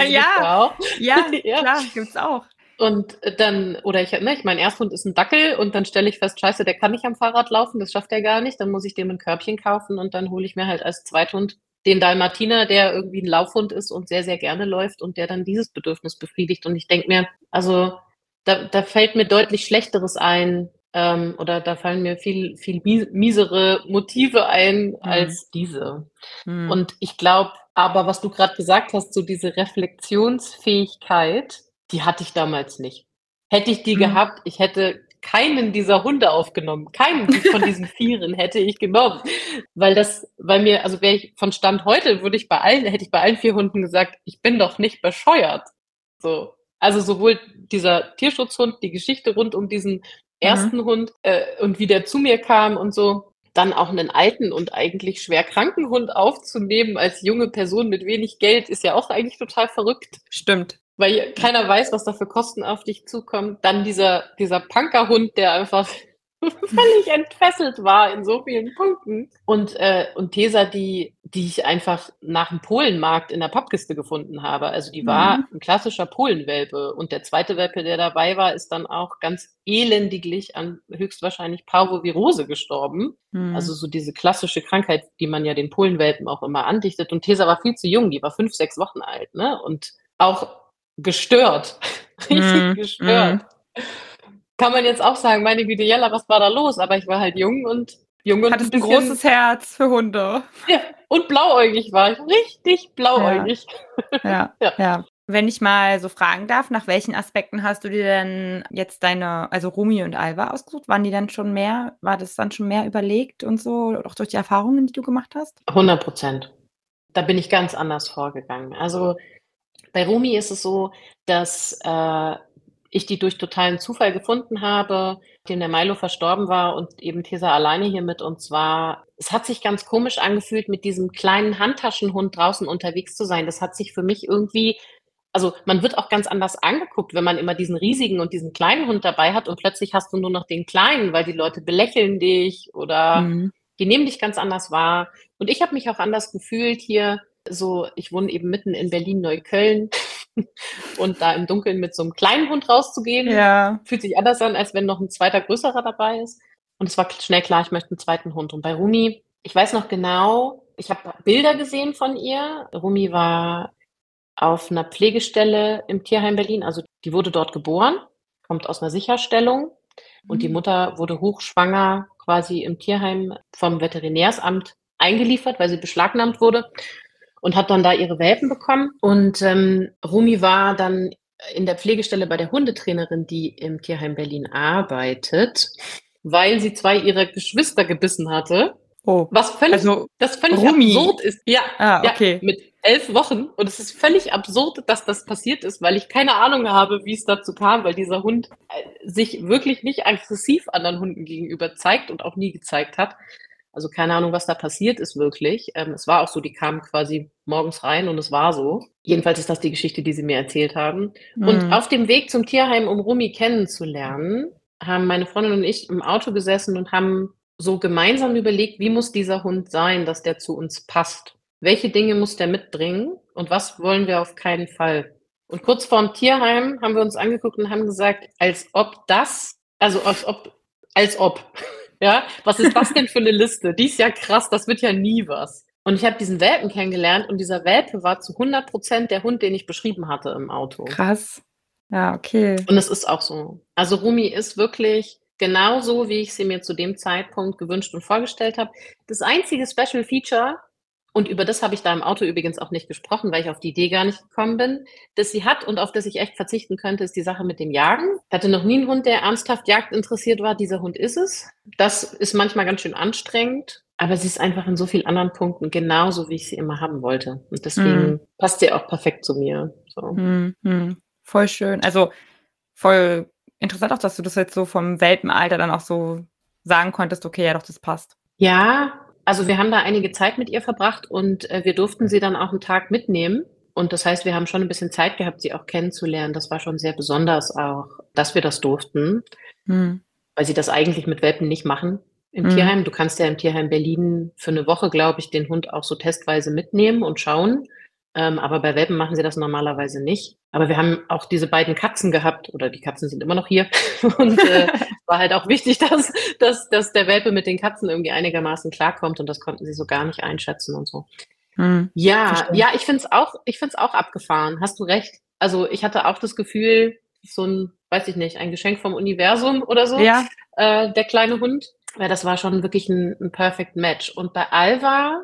ja, ja, ja, klar, gibt's auch. Und dann, oder ich, ne, ich mein Ersthund ist ein Dackel und dann stelle ich fest, scheiße, der kann nicht am Fahrrad laufen, das schafft er gar nicht, dann muss ich dem ein Körbchen kaufen und dann hole ich mir halt als Zweithund den Dalmatiner, der irgendwie ein Laufhund ist und sehr, sehr gerne läuft und der dann dieses Bedürfnis befriedigt. Und ich denke mir, also da, da fällt mir deutlich Schlechteres ein, ähm, oder da fallen mir viel, viel miesere Motive ein mhm. als diese. Mhm. Und ich glaube, aber was du gerade gesagt hast, so diese Reflexionsfähigkeit, die hatte ich damals nicht. Hätte ich die mhm. gehabt, ich hätte keinen dieser Hunde aufgenommen. Keinen von diesen Vieren hätte ich genommen. Weil das, weil mir, also wäre ich von Stand heute, würde ich bei allen, hätte ich bei allen vier Hunden gesagt, ich bin doch nicht bescheuert. So. Also sowohl dieser Tierschutzhund, die Geschichte rund um diesen ersten mhm. Hund äh, und wie der zu mir kam und so. Dann auch einen alten und eigentlich schwer kranken Hund aufzunehmen als junge Person mit wenig Geld ist ja auch eigentlich total verrückt. Stimmt. Weil keiner weiß, was da für Kosten auf dich zukommen. Dann dieser, dieser Punkerhund, der einfach völlig entfesselt war in so vielen Punkten. Und, äh, und Tesa, die, die ich einfach nach dem Polenmarkt in der Pappkiste gefunden habe. Also die war mhm. ein klassischer Polenwelpe. Und der zweite Welpe, der dabei war, ist dann auch ganz elendiglich an höchstwahrscheinlich Parvovirose gestorben. Mhm. Also so diese klassische Krankheit, die man ja den Polenwelpen auch immer andichtet. Und Tesa war viel zu jung, die war fünf, sechs Wochen alt, ne? Und auch gestört. Richtig mhm. gestört. Kann man jetzt auch sagen, meine Güte, Jella, was war da los? Aber ich war halt jung und jung und Hattest ein, bisschen, ein großes Herz für Hunde. Ja, und blauäugig war ich. Richtig blauäugig. Ja. ja. ja. Wenn ich mal so fragen darf, nach welchen Aspekten hast du dir denn jetzt deine, also Rumi und Alva ausgesucht? Waren die dann schon mehr, war das dann schon mehr überlegt und so, auch durch die Erfahrungen, die du gemacht hast? 100 Prozent. Da bin ich ganz anders vorgegangen. Also bei Rumi ist es so, dass äh, ich die durch totalen Zufall gefunden habe, dem der Milo verstorben war und eben Tesa alleine hier mit uns war. Es hat sich ganz komisch angefühlt, mit diesem kleinen Handtaschenhund draußen unterwegs zu sein. Das hat sich für mich irgendwie, also man wird auch ganz anders angeguckt, wenn man immer diesen riesigen und diesen kleinen Hund dabei hat und plötzlich hast du nur noch den kleinen, weil die Leute belächeln dich oder mhm. die nehmen dich ganz anders wahr. Und ich habe mich auch anders gefühlt hier. So, ich wohne eben mitten in Berlin-Neukölln und da im Dunkeln mit so einem kleinen Hund rauszugehen, ja. fühlt sich anders an, als wenn noch ein zweiter größerer dabei ist. Und es war schnell klar, ich möchte einen zweiten Hund. Und bei Rumi, ich weiß noch genau, ich habe Bilder gesehen von ihr. Rumi war auf einer Pflegestelle im Tierheim Berlin. Also die wurde dort geboren, kommt aus einer Sicherstellung. Und die mhm. Mutter wurde hochschwanger quasi im Tierheim vom Veterinärsamt eingeliefert, weil sie beschlagnahmt wurde und hat dann da ihre Welpen bekommen. Und ähm, Rumi war dann in der Pflegestelle bei der Hundetrainerin, die im Tierheim Berlin arbeitet, weil sie zwei ihrer Geschwister gebissen hatte. Oh, was völlig, also das völlig Rumi. absurd ist. Ja, ah, okay. Ja, mit elf Wochen. Und es ist völlig absurd, dass das passiert ist, weil ich keine Ahnung habe, wie es dazu kam, weil dieser Hund äh, sich wirklich nicht aggressiv anderen Hunden gegenüber zeigt und auch nie gezeigt hat. Also keine Ahnung, was da passiert ist wirklich. Ähm, es war auch so, die kamen quasi morgens rein und es war so. Jedenfalls ist das die Geschichte, die sie mir erzählt haben. Mhm. Und auf dem Weg zum Tierheim, um Rumi kennenzulernen, haben meine Freundin und ich im Auto gesessen und haben so gemeinsam überlegt, wie muss dieser Hund sein, dass der zu uns passt? Welche Dinge muss der mitbringen und was wollen wir auf keinen Fall? Und kurz vorm Tierheim haben wir uns angeguckt und haben gesagt, als ob das, also als ob, als ob. Ja, was ist das denn für eine Liste? Die ist ja krass, das wird ja nie was. Und ich habe diesen Welpen kennengelernt und dieser Welpe war zu 100 Prozent der Hund, den ich beschrieben hatte im Auto. Krass. Ja, okay. Und es ist auch so. Also Rumi ist wirklich genauso, wie ich sie mir zu dem Zeitpunkt gewünscht und vorgestellt habe. Das einzige Special Feature, und über das habe ich da im Auto übrigens auch nicht gesprochen, weil ich auf die Idee gar nicht gekommen bin, dass sie hat und auf das ich echt verzichten könnte, ist die Sache mit dem Jagen. Ich hatte noch nie einen Hund, der ernsthaft Jagd interessiert war. Dieser Hund ist es. Das ist manchmal ganz schön anstrengend, aber sie ist einfach in so vielen anderen Punkten genauso, wie ich sie immer haben wollte. Und deswegen mm. passt sie auch perfekt zu mir. So. Mm, mm. Voll schön. Also voll interessant auch, dass du das jetzt so vom Welpenalter dann auch so sagen konntest, okay, ja doch, das passt. Ja, also wir haben da einige Zeit mit ihr verbracht und äh, wir durften sie dann auch einen Tag mitnehmen. Und das heißt, wir haben schon ein bisschen Zeit gehabt, sie auch kennenzulernen. Das war schon sehr besonders auch, dass wir das durften, hm. weil sie das eigentlich mit Welpen nicht machen im hm. Tierheim. Du kannst ja im Tierheim Berlin für eine Woche, glaube ich, den Hund auch so testweise mitnehmen und schauen. Ähm, aber bei Welpen machen sie das normalerweise nicht. Aber wir haben auch diese beiden Katzen gehabt, oder die Katzen sind immer noch hier. Und äh, war halt auch wichtig, dass, dass, dass der Welpe mit den Katzen irgendwie einigermaßen klarkommt und das konnten sie so gar nicht einschätzen und so. Hm, ja, verstehe. ja, ich finde es auch, ich finde es auch abgefahren. Hast du recht. Also ich hatte auch das Gefühl, so ein, weiß ich nicht, ein Geschenk vom Universum oder so. Ja. Äh, der kleine Hund. Ja, das war schon wirklich ein, ein Perfect Match. Und bei Alva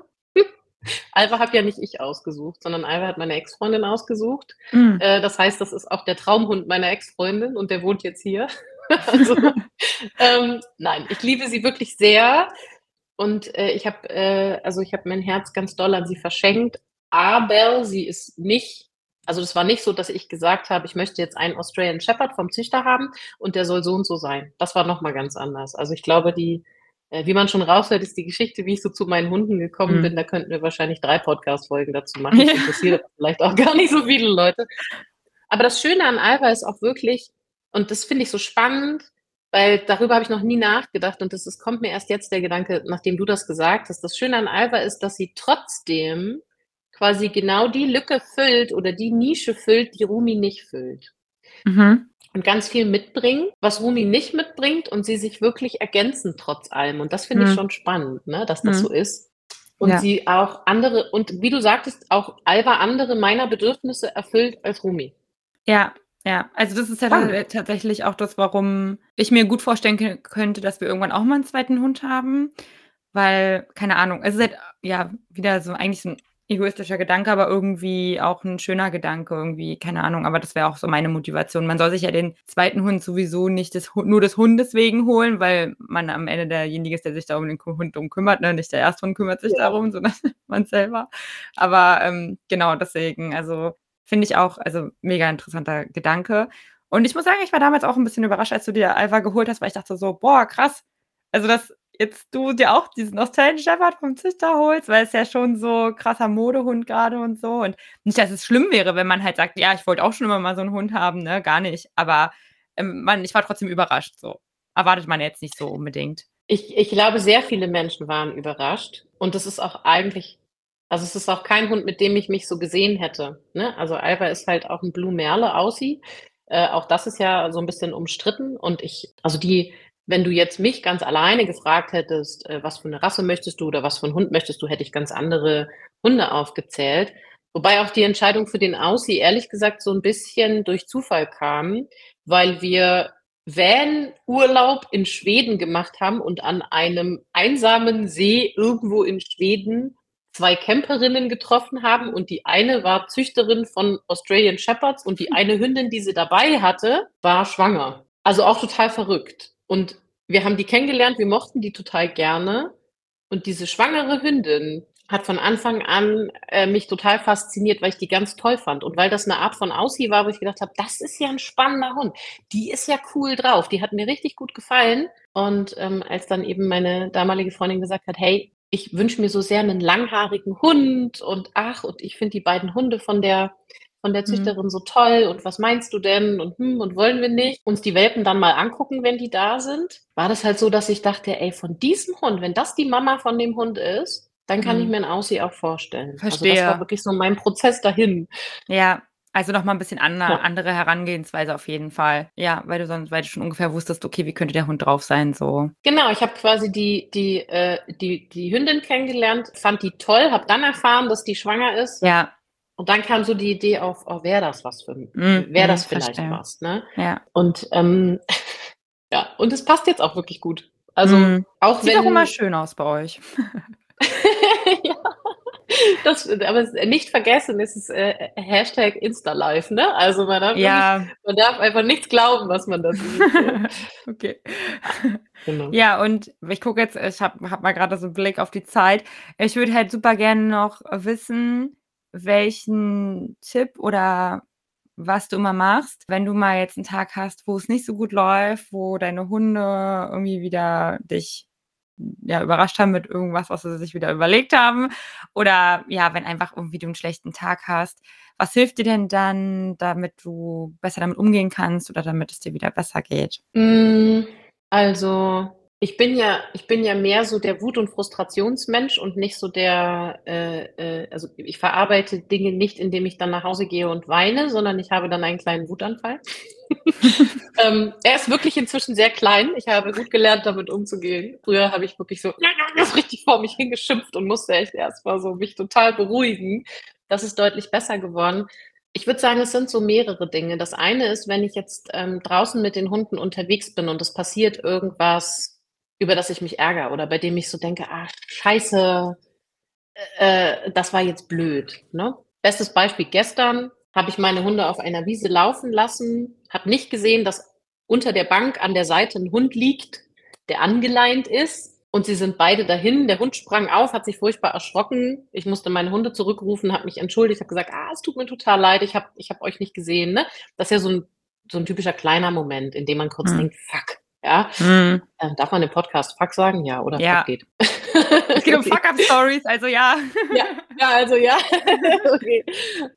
Alva habe ja nicht ich ausgesucht, sondern Alva hat meine Ex-Freundin ausgesucht. Mhm. Äh, das heißt, das ist auch der Traumhund meiner Ex-Freundin und der wohnt jetzt hier. also, ähm, nein, ich liebe sie wirklich sehr und äh, ich habe äh, also ich habe mein Herz ganz doll an sie verschenkt, aber sie ist nicht also das war nicht so, dass ich gesagt habe, ich möchte jetzt einen Australian Shepherd vom Züchter haben und der soll so und so sein. Das war nochmal ganz anders. Also ich glaube, die wie man schon raushört, ist die Geschichte, wie ich so zu meinen Hunden gekommen mhm. bin. Da könnten wir wahrscheinlich drei Podcast-Folgen dazu machen. Das interessiert vielleicht auch gar nicht so viele Leute. Aber das Schöne an Alva ist auch wirklich, und das finde ich so spannend, weil darüber habe ich noch nie nachgedacht und das ist, kommt mir erst jetzt der Gedanke, nachdem du das gesagt hast. Das Schöne an Alva ist, dass sie trotzdem quasi genau die Lücke füllt oder die Nische füllt, die Rumi nicht füllt. Mhm und ganz viel mitbringen, was Rumi nicht mitbringt und sie sich wirklich ergänzen trotz allem. Und das finde mhm. ich schon spannend, ne, dass das mhm. so ist. Und ja. sie auch andere, und wie du sagtest, auch Alba andere meiner Bedürfnisse erfüllt als Rumi. Ja, ja, also das ist ja Spannend. tatsächlich auch das, warum ich mir gut vorstellen könnte, dass wir irgendwann auch mal einen zweiten Hund haben. Weil, keine Ahnung, es ist halt ja wieder so eigentlich so ein egoistischer Gedanke, aber irgendwie auch ein schöner Gedanke irgendwie, keine Ahnung, aber das wäre auch so meine Motivation. Man soll sich ja den zweiten Hund sowieso nicht des, nur des Hundes wegen holen, weil man am Ende derjenige ist, der sich da um den Hund drum kümmert, ne? nicht der Ersthund kümmert sich ja. darum, sondern man selber. Aber ähm, genau deswegen, also finde ich auch, also mega interessanter Gedanke. Und ich muss sagen, ich war damals auch ein bisschen überrascht, als du dir Alpha geholt hast, weil ich dachte so: „Boah, krass. Also, dass jetzt du dir auch diesen Australian Shepherd vom Züchter holst, weil es ja schon so krasser Modehund gerade und so und nicht, dass es schlimm wäre, wenn man halt sagt: „Ja, ich wollte auch schon immer mal so einen Hund haben“, ne, gar nicht. Aber, ähm, man ich war trotzdem überrascht so. Erwartet man jetzt nicht so unbedingt. Ich ich glaube, sehr viele Menschen waren überrascht und das ist auch eigentlich also, es ist auch kein Hund, mit dem ich mich so gesehen hätte, ne? Also, Alpha ist halt auch 'n Blue Merle Aussie. Äh, auch das ist ja so 'n bisschen umstritten und ich also, die wenn du jetzt mich ganz alleine gefragt hättest, äh, was für 'ne Rasse möchtest du oder was für 'n Hund möchtest du, hätte ich ganz andere Hunde aufgezählt. Wobei auch die Entscheidung für den Aussie ehrlich gesagt so 'n bisschen durch Zufall kam, weil wir Van-Urlaub in Schweden gemacht haben und an einem einsamen See irgendwo in Schweden 2 Camperinnen getroffen haben und die eine war Züchterin von Australian Shepherds und die eine Hündin, die sie dabei hatte, war schwanger. Also, auch total verrückt. Und wir haben die kennengelernt, wir mochten die total gerne und diese schwangere Hündin hat von Anfang an, äh, mich total fasziniert, weil ich die ganz toll fand und weil das 'ne Art von Aussie war, wo ich gedacht habe: „Das ist ja 'n spannender Hund. Die ist ja cool drauf.“ Die hat mir richtig gut gefallen und, ähm, als dann eben meine damalige Freundin gesagt hat: „Hey, ich wünsche mir so sehr 'nen langhaarigen Hund und ach, und ich finde die beiden Hunde von der von der Mhm. Züchterin so toll und was meinst du denn und hm, und wollen wir nicht uns die Welpen dann mal angucken, wenn die da sind?“ War das halt so, dass ich dachte: „Ey, von diesem Hund wenn das die Mama von dem Hund ist, dann kann ich Mhm. mir 'n Aussie auch vorstellen.“ Also, das war Verstehe. wirklich so mein Prozess dahin. Ja, also, noch mal 'n bisschen ander Ja. andere Herangehensweise auf jeden Fall. Ja, weil du sonst weil du schon ungefähr wusstest: „Okay, wie könnte der Hund drauf sein“, so. Genau, ich habe quasi die die äh, die die Hündin kennengelernt, fand die toll, habe dann erfahren, dass die schwanger ist Ja. Und dann kam so die Idee auf: „Oh, wäre das was für 'n Mhm, wäre mhm, das vielleicht verstehe. was“, ne? Ja. Und, ähm, ja, und es passt jetzt auch wirklich gut. Also, Mhm. auch Sieht auch immer wenn schön aus bei euch. Ja, das aber nicht vergessen, es ist, äh, Hashtag Insta-Life, ne? Also, man darf Ja. man darf einfach nichts glauben, was man da sieht. Okay. Ja, genau. Ja, und ich gucke jetzt ich habe habe mal grade so 'n Blick auf die Zeit. Ich würde halt super gerne noch wissen, welchen Tipp oder was du immer machst, wenn du mal jetzt 'n Tag hast, wo es nicht so gut läuft, wo deine Hunde irgendwie wieder dich, ja, überrascht haben mit irgendwas, was sie sich wieder überlegt haben oder ja, wenn einfach irgendwie du 'n schlechten Tag hast. Was hilft dir denn dann, damit du besser damit umgehen kannst oder damit es dir wieder besser geht? Hm, also, ich bin ja ich bin ja mehr so der Wut und Frustrationsmensch und nicht so der, äh äh also, ich verarbeite Dinge nicht, indem ich dann nach Hause gehe und weine, sondern ich habe dann einen kleinen Wutanfall. Ähm, er ist wirklich inzwischen sehr klein. Ich habe gut gelernt, damit umzugehen. Früher habe ich wirklich so richtig vor mich hingeschimpft und musste echt erst mal so mich total beruhigen. Das ist deutlich besser geworden. Ich würde sagen, es sind so mehrere Dinge. Das eine ist, wenn ich jetzt, ähm, draußen mit den Hunden unterwegs bin und es passiert irgendwas, über das ich mich ärgere oder bei dem ich so denke: „Ah, Scheiße, äh, das war jetzt blöd“, ne? Bestes Beispiel: Gestern habe ich meine Hunde auf einer Wiese laufen lassen, habe nicht gesehen, dass unter der Bank an der Seite 'n Hund liegt, der angeleint ist und sie sind beide dahin. Der Hund sprang auf, hat sich furchtbar erschrocken. Ich musste meine Hunde zurückrufen, habe mich entschuldigt, habe gesagt: „Ah, es tut mir total leid, ich habe ich habe euch nicht gesehen“, ne? Das ist ja so 'n so 'n typischer kleiner Moment, in dem man kurz Mhm. denkt: „Fuck“, ja? Mhm. Ähm, darf man im Podcast Fuck sagen? Ja, oder? Fuck Ja. geht. Es geht um. Fuck-up-Stories, also ja. Ja, ja, also ja. Okay.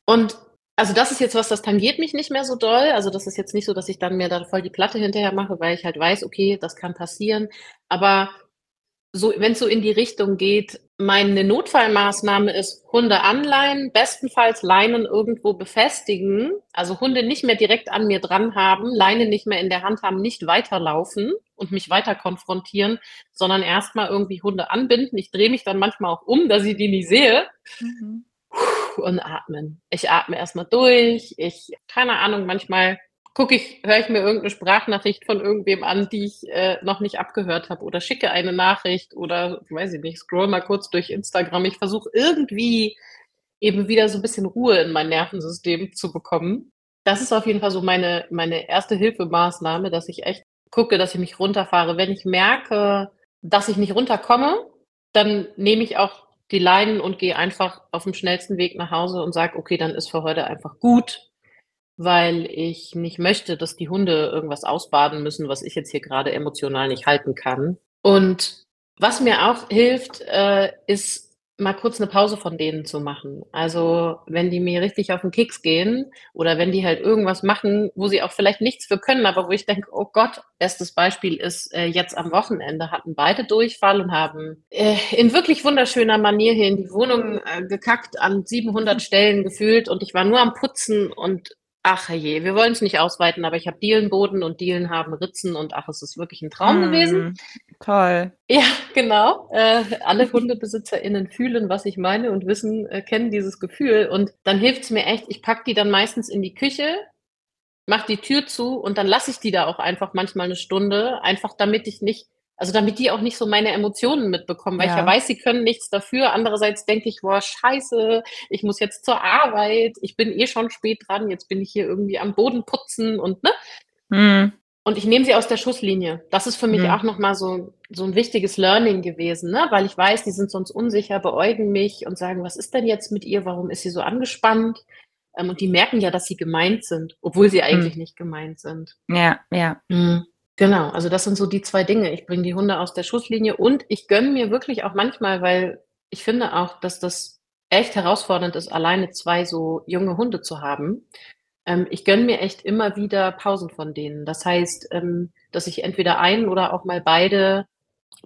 Und also, das ist jetzt was, das tangiert mich nicht mehr so doll. Also, das ist jetzt nicht so, dass ich dann mir da voll die Platte hinterher mache, weil ich halt weiß, okay, das kann passieren. Aber so wenn's so in die Richtung geht meine Notfallmaßnahme ist Hunde anleihen, bestenfalls Leinen irgendwo befestigen, also, Hunde nicht mehr direkt an mir dran haben, Leine nicht mehr in der Hand haben, nicht weiterlaufen und mich weiter konfrontieren, sondern erst mal irgendwie Hunde anbinden. Ich drehe mich dann manchmal auch um, dass ich die nicht sehe Mhm. und atmen. Ich atme erst mal durch. Ich keine Ahnung, manchmal gucke ich höre ich mir irgend 'ne Sprachnachricht von irgendwem an, die ich, äh, noch nicht abgehört habe oder schicke eine Nachricht oder weiß ich nicht, scrolle mal kurz durch Instagram. Ich versuche irgendwie eben wieder so 'n bisschen Ruhe in mein Nervensystem zu bekommen. Das ist auf jeden Fall so meine meine Erste-Hilfe-Maßnahme, dass ich echt gucke, dass ich mich runterfahre. Wenn ich merke, dass ich nicht runterkomme, dann nehme ich auch die Leinen und gehe einfach aufm schnellsten Weg nach Hause und sage: „Okay, dann ist für heute einfach gut.“ Weil ich nicht möchte, dass die Hunde irgendwas ausbaden müssen, was ich jetzt hier grade emotional nicht halten kann. Und was mir auch hilft, äh, ist mal kurz 'ne Pause von denen zu machen. Also, wenn die mir richtig auf 'n Keks gehen oder wenn die halt irgendwas machen, wo sie auch vielleicht nichts für können, aber wo ich denke: „Oh Gott“ bestes Beispiel ist, äh, jetzt am Wochenende hatten beide Durchfall und haben, äh, in wirklich wunderschöner Manier hier in die Wohnung, äh, gekackt an 700 Stellen gefühlt und ich war nur am Putzen und ach herrje, wir wollen's nicht ausweiten, aber ich habe Dielenboden und Dielen haben Ritzen und ach, es ist wirklich 'n Traum gewesen. Mhm, toll. Ja, genau. Äh, alle HundebesitzerInnen fühlen, was ich meine und wissen äh, kennen dieses Gefühl und dann hilft's mir echt ich packe die dann meistens in die Küche, mache die Tür zu und dann lasse ich die da auch einfach manchmal 'ne Stunde, einfach damit ich nicht also, damit die auch nicht so meine Emotionen mitbekommen, weil ich ja Ja. weiß, sie können nichts dafür. Andererseits denke ich: „Boah, scheiße, ich muss jetzt zur Arbeit. Ich bin eh schon spät dran. Jetzt bin ich hier irgendwie am Boden putzen“ und ne? Mhm. Und ich nehme sie aus der Schusslinie. Das ist für mich Mhm. auch noch mal so so 'n wichtiges Learning gewesen, ne, weil ich weiß, die sind sonst unsicher, beäugen mich und sagen: „Was ist denn jetzt mit ihr? Warum ist sie so angespannt?“ Ähm, und die merken ja, dass sie gemeint sind, obwohl sie Mhm. eigentlich nicht gemeint sind. Ja, ja. Mhm. Genau, also, das sind so die 2 Dinge. Ich bringe die Hunde aus der Schusslinie und ich gönne mir wirklich auch manchmal weil ich finde auch, dass das echt herausfordernd ist, alleine 2 so junge Hunde zu haben. Ähm, ich gönne mir echt immer wieder Pausen von denen. Das heißt, ähm, dass ich entweder einen oder auch mal beide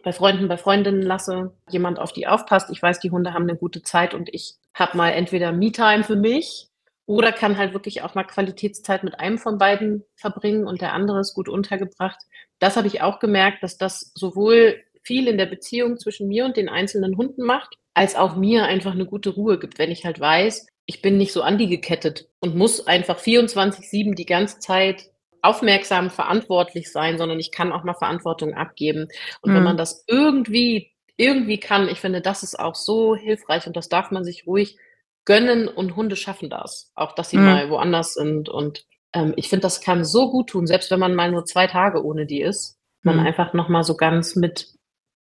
bei Freunden, bei Freundinnen lasse, jemand auf die aufpasst. Ich weiß, die Hunde haben 'ne gute Zeit und ich habe mal entweder Me-Time für mich oder kann halt wirklich auch mal Qualitätszeit mit einem von beiden verbringen und der andere ist gut untergebracht. Das habe ich auch gemerkt, dass das sowohl viel in der Beziehung zwischen mir und den einzelnen Hunden macht, als auch mir einfach 'ne gute Ruhe gibt, wenn ich halt weiß, ich bin nicht so an die gekettet und muss einfach 24/7 die ganze Zeit aufmerksam verantwortlich sein, sondern ich kann auch mal Verantwortung abgeben. Und wenn man Mhm. das irgendwie irgendwie kann, ich finde, das ist auch so hilfreich und das darf man sich ruhig gönnen und Hunde schaffen das, auch dass sie Mhm. mal woanders sind und, ähm, ich finde, das kann so guttun, selbst wenn man mal nur 2 Tage ohne die ist. Man Mhm. einfach noch mal so ganz mit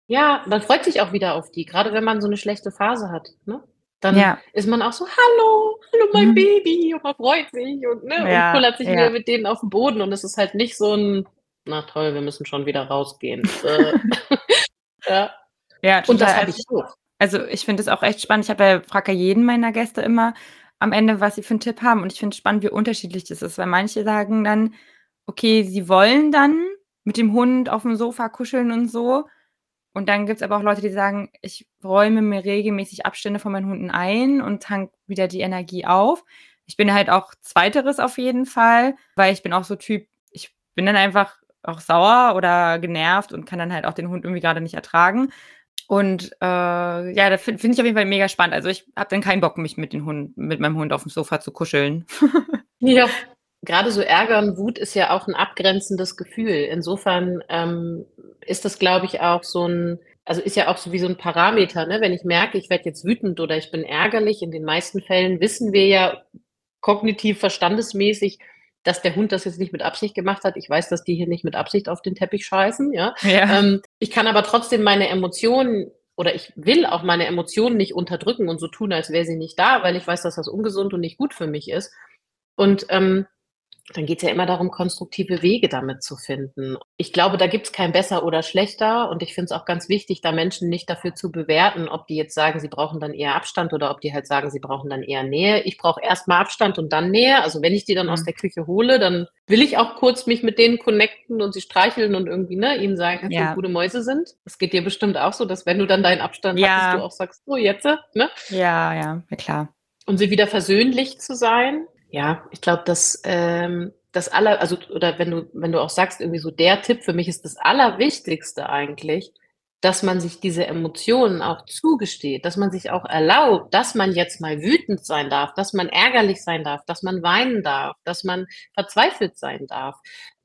ja, man freut sich auch wieder auf die, grade wenn man so 'ne schlechte Phase hat, ne? Dann Ja. ist man auch so: „Hallo, hallo mein Mhm. Baby“ und man freut sich und ne, und Ja, kullert sich wieder ja. mit denen auf'n Boden und es ist halt nicht so 'n: „Na toll, wir müssen schon wieder rausgehen.“ Äh, ja. Ja, Und das habe Also, ich auch. Also, ich finde es auch echt spannend. Ich habe ja frage ja jeden meiner Gäste immer am Ende, was sie für 'n Tipp haben und ich finde es spannend, wie unterschiedlich das ist, weil manche sagen dann, okay, sie wollen dann mit dem Hund aufm Sofa kuscheln und so. Und dann gibt's aber auch Leute, die sagen: „Ich räume mir regelmäßig Abstände von meinen Hunden ein und tanke wieder die Energie auf.“ Ich bin halt auch Zweiteres auf jeden Fall, weil ich bin auch so Typ, ich bin dann einfach auch sauer oder genervt und kann dann halt auch den Hund irgendwie grade nicht ertragen. Und, äh, ja, das fin finde ich auf jeden Fall mega spannend. Also, ich habe dann keinen Bock, mich mit den Hunden mit meinem Hund aufm Sofa zu kuscheln. Ja, grade so Ärger und Wut ist ja auch 'n abgrenzendes Gefühl. Insofern, ähm, ist das, glaube ich, auch so 'n also, ist ja auch so wie so 'n Parameter, ne? Wenn ich merke, ich werde jetzt wütend oder ich bin ärgerlich, in den meisten Fällen wissen wir ja kognitiv, verstandesmäßig, dass der Hund das jetzt nicht mit Absicht gemacht hat. Ich weiß, dass die hier nicht mit Absicht auf den Teppich scheißen, ja? Ja. Ähm, ich kann aber trotzdem meine Emotionen oder ich will auch meine Emotionen nicht unterdrücken und so tun, als wäre sie nicht da, weil ich weiß, dass das ungesund und nicht gut für mich ist. Und, ähm, dann geht's ja immer darum, konstruktive Wege damit zu finden. Ich glaube, da gibt's kein Besser oder Schlechter und ich finde es auch ganz wichtig, da Menschen nicht dafür zu bewerten, ob die jetzt sagen, sie brauchen dann eher Abstand oder ob die halt sagen, sie brauchen dann eher Nähe. Ich brauche erst mal Abstand und dann Nähe. Also, wenn ich die dann aus Mhm. der Küche hole, dann will ich auch kurz mich mit denen connecten und sie streicheln und irgendwie, ne, ihnen sagen, dass sie Ja. gute Mäuse sind. Das geht dir bestimmt auch so, dass wenn du dann deinen Abstand hattest, du Ja. auch sagst: „So, jetzt“, ne? Ja, ja, ja klar. Um sie wieder versöhnlich zu sein. Ja, ich glaube, dass, ähm, das aller also, oder wenn du wenn du auch sagst, irgendwie so der Tipp für mich ist das Allerwichtigste eigentlich, dass man sich diese Emotionen auch zugesteht, dass man sich auch erlaubt, dass man jetzt mal wütend sein darf, dass man ärgerlich sein darf, dass man weinen darf, dass man verzweifelt sein darf.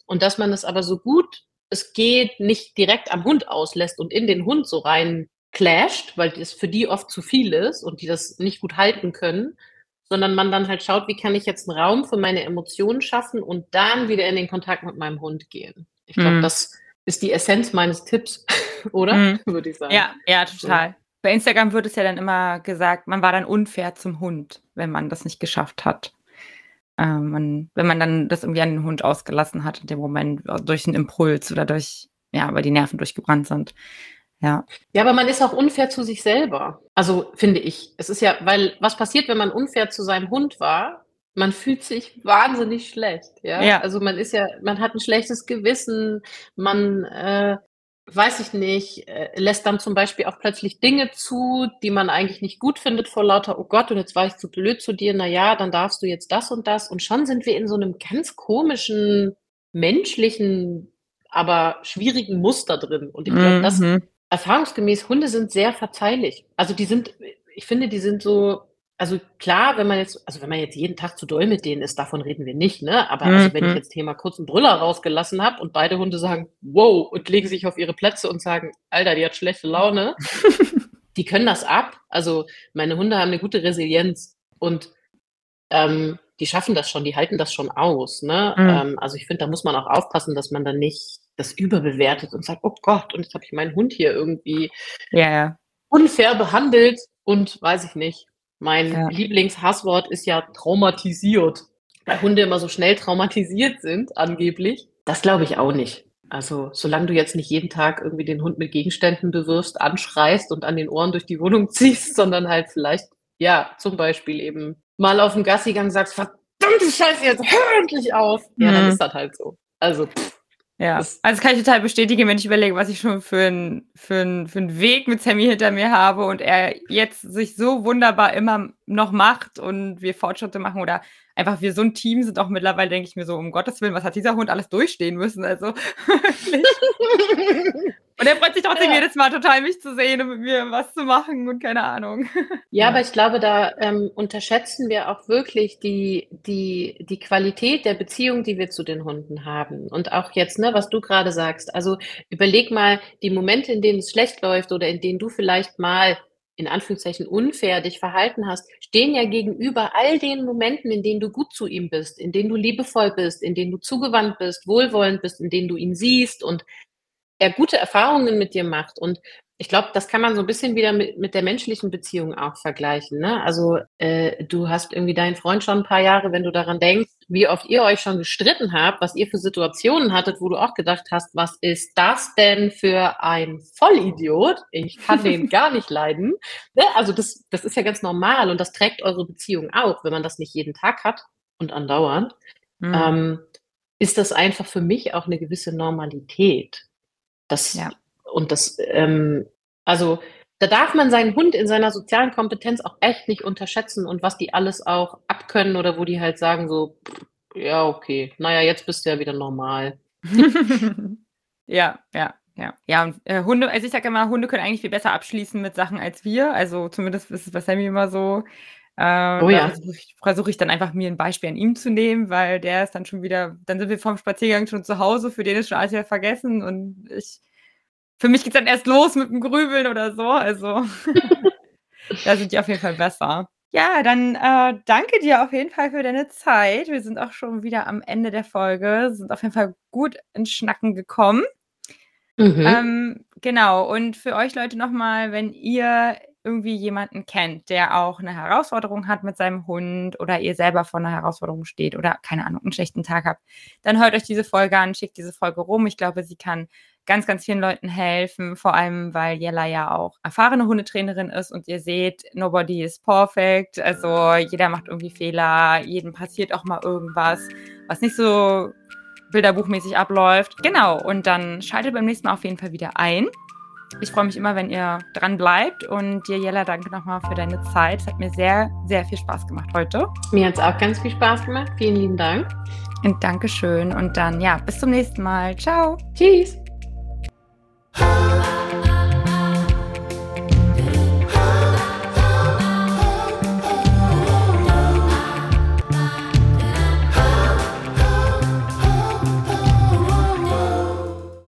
Und dass man es aber so gut es geht nicht direkt am Hund auslässt und in den Hund so rein clasht, weil das für die oft zu viel ist und die das nicht gut halten können, sondern man dann halt schaut: „Wie kann ich jetzt 'n Raum für meine Emotionen schaffen und dann wieder in den Kontakt mit meinem Hund gehen?“ Ich glaube, Mhm. das ist die Essenz meines Tipps, oder? Mhm. Würde ich sagen. Ja, ja, So. total. Bei Instagram wird es ja dann immer gesagt, man war dann unfair zum Hund, wenn man das nicht geschafft hat. ähm, man, wenn man dann das irgendwie an den Hund ausgelassen hat in dem Moment, äh, durch einen Impuls oder durch, ja, weil die Nerven durchgebrannt sind. Ja. Ja, aber man ist auch unfair zu sich selber. Also finde ich. Es ist ja, weil was passiert, wenn man unfair zu seinem Hund war? Man fühlt sich wahnsinnig schlecht. Ja. ja. Also man ist ja, man hat ein schlechtes Gewissen, man äh, weiß ich nicht, äh, lässt dann zum Beispiel auch plötzlich Dinge zu, die man eigentlich nicht gut findet vor lauter, oh Gott, und jetzt war ich zu blöd zu dir, na ja, dann darfst du jetzt das und das. Und schon sind wir in so einem ganz komischen, menschlichen, aber schwierigen Muster drin. Und ich glaube, das Mhm. Erfahrungsgemäß, Hunde sind sehr verzeihlich. Also die sind, ich finde, die sind so, also klar, wenn man jetzt, also wenn man jetzt jeden Tag zu doll mit denen ist, davon reden wir nicht, ne? Aber also wenn ich Mhm. jetzt Thema kurzen Brüller rausgelassen habe und beide Hunde sagen, wow, und legen sich auf ihre Plätze und sagen, Alter, die hat schlechte Laune, die können das ab. Also meine Hunde haben eine gute Resilienz und ähm, die schaffen das schon, die halten das schon aus. Ne? Mhm. Ähm, also ich finde, da muss man auch aufpassen, dass man dann nicht das überbewertet und sagt, oh Gott, und jetzt habe ich meinen Hund hier irgendwie ja. unfair behandelt und weiß ich nicht. Mein Ja. Lieblingshasswort ist ja traumatisiert. Weil Hunde immer so schnell traumatisiert sind, angeblich. Das glaube ich auch nicht. Also, solange du jetzt nicht jeden Tag irgendwie den Hund mit Gegenständen bewirfst, anschreist und an den Ohren durch die Wohnung ziehst, sondern halt vielleicht, ja, zum Beispiel eben mal auf dem Gassigang sagst, verdammte Scheiße, jetzt hör endlich auf. Ja, dann Mhm. ist das halt so. Also, pff, Ja, Das- also das kann ich total bestätigen, wenn ich überlege, was ich schon für einen für 'n für 'n Weg mit Sammy hinter mir habe und er jetzt sich so wunderbar immer noch macht und wir Fortschritte machen oder einfach wir so ein Team sind auch mittlerweile, denke ich mir so: „Um Gottes Willen, was hat dieser Hund alles durchstehen müssen?“ Also. Und er freut sich trotzdem Ja. jedes Mal total, mich zu sehen und mit mir was zu machen und keine Ahnung. Ja, aber ich glaube, da ähm, unterschätzen wir auch wirklich die, die, die Qualität der Beziehung, die wir zu den Hunden haben. Und auch jetzt, ne, was du gerade sagst. Also überleg mal die Momente, in denen es schlecht läuft oder in denen du vielleicht mal in Anführungszeichen unfair dich verhalten hast, stehen ja gegenüber all den Momenten, in denen du gut zu ihm bist, in denen du liebevoll bist, in denen du zugewandt bist, wohlwollend bist, in denen du ihn siehst und er gute Erfahrungen mit dir macht. Und ich glaube, das kann man so ein bisschen wieder mit, mit der menschlichen Beziehung auch vergleichen. Ne? Also äh, du hast irgendwie deinen Freund schon ein paar Jahre, wenn du daran denkst, wie oft ihr euch schon gestritten habt, was ihr für Situationen hattet, wo du auch gedacht hast, was ist das denn für ein Vollidiot? Ich kann den gar nicht leiden. Ne? Also das, das ist ja ganz normal und das trägt eure Beziehung auch, wenn man das nicht jeden Tag hat und andauernd. Mhm. Ähm, ist das einfach für mich auch eine gewisse Normalität. Das, Ja. Und das, ähm, also da darf man seinen Hund in seiner sozialen Kompetenz auch echt nicht unterschätzen und was die alles auch abkönnen oder wo die halt sagen so, ja, okay, naja, jetzt bist du ja wieder normal. Ja, ja, ja. Ja, und, äh, Hunde also, ich sage immer, Hunde können eigentlich viel besser abschließen mit Sachen als wir. Also, zumindest ist es bei Sammy immer so. Äh, Oh ja. versuche ich versuche ich dann einfach, mir 'n Beispiel an ihm zu nehmen, weil der ist dann schon wieder dann sind wir vorm Spaziergang schon zu Hause, für den ist schon alles wieder vergessen und ich für mich geht's dann erst los mit dem Grübeln oder so. Also, da sind die auf jeden Fall besser. Ja, dann, äh, danke dir auf jeden Fall für deine Zeit. Wir sind auch schon wieder am Ende der Folge, sind auf jeden Fall gut ins Schnacken gekommen. Mhm. Ähm, genau, und für euch Leute noch mal, wenn ihr irgendwie jemanden kennt, der auch 'ne Herausforderung hat mit seinem Hund oder ihr selber vor 'ner Herausforderung steht oder, keine Ahnung, 'n schlechten Tag habt, dann hört euch diese Folge an, schickt diese Folge rum. Ich glaube, sie kann ganz, ganz vielen Leuten helfen, vor allem, weil Jella ja auch erfahrene Hundetrainerin ist und ihr seht, nobody is perfect. Also, jeder macht irgendwie Fehler, jedem passiert auch mal irgendwas, was nicht so bilderbuchmäßig abläuft. Genau, und dann schaltet beim nächsten Mal auf jeden Fall wieder ein ich freue mich immer, wenn ihr dran bleibt. Und dir, Jella, danke nochmal für deine Zeit. Es hat mir sehr, sehr viel Spaß gemacht heute. Mir hat es auch ganz viel Spaß gemacht. Vielen lieben Dank. Und Dankeschön. Und dann, ja, bis zum nächsten Mal. Ciao. Tschüss.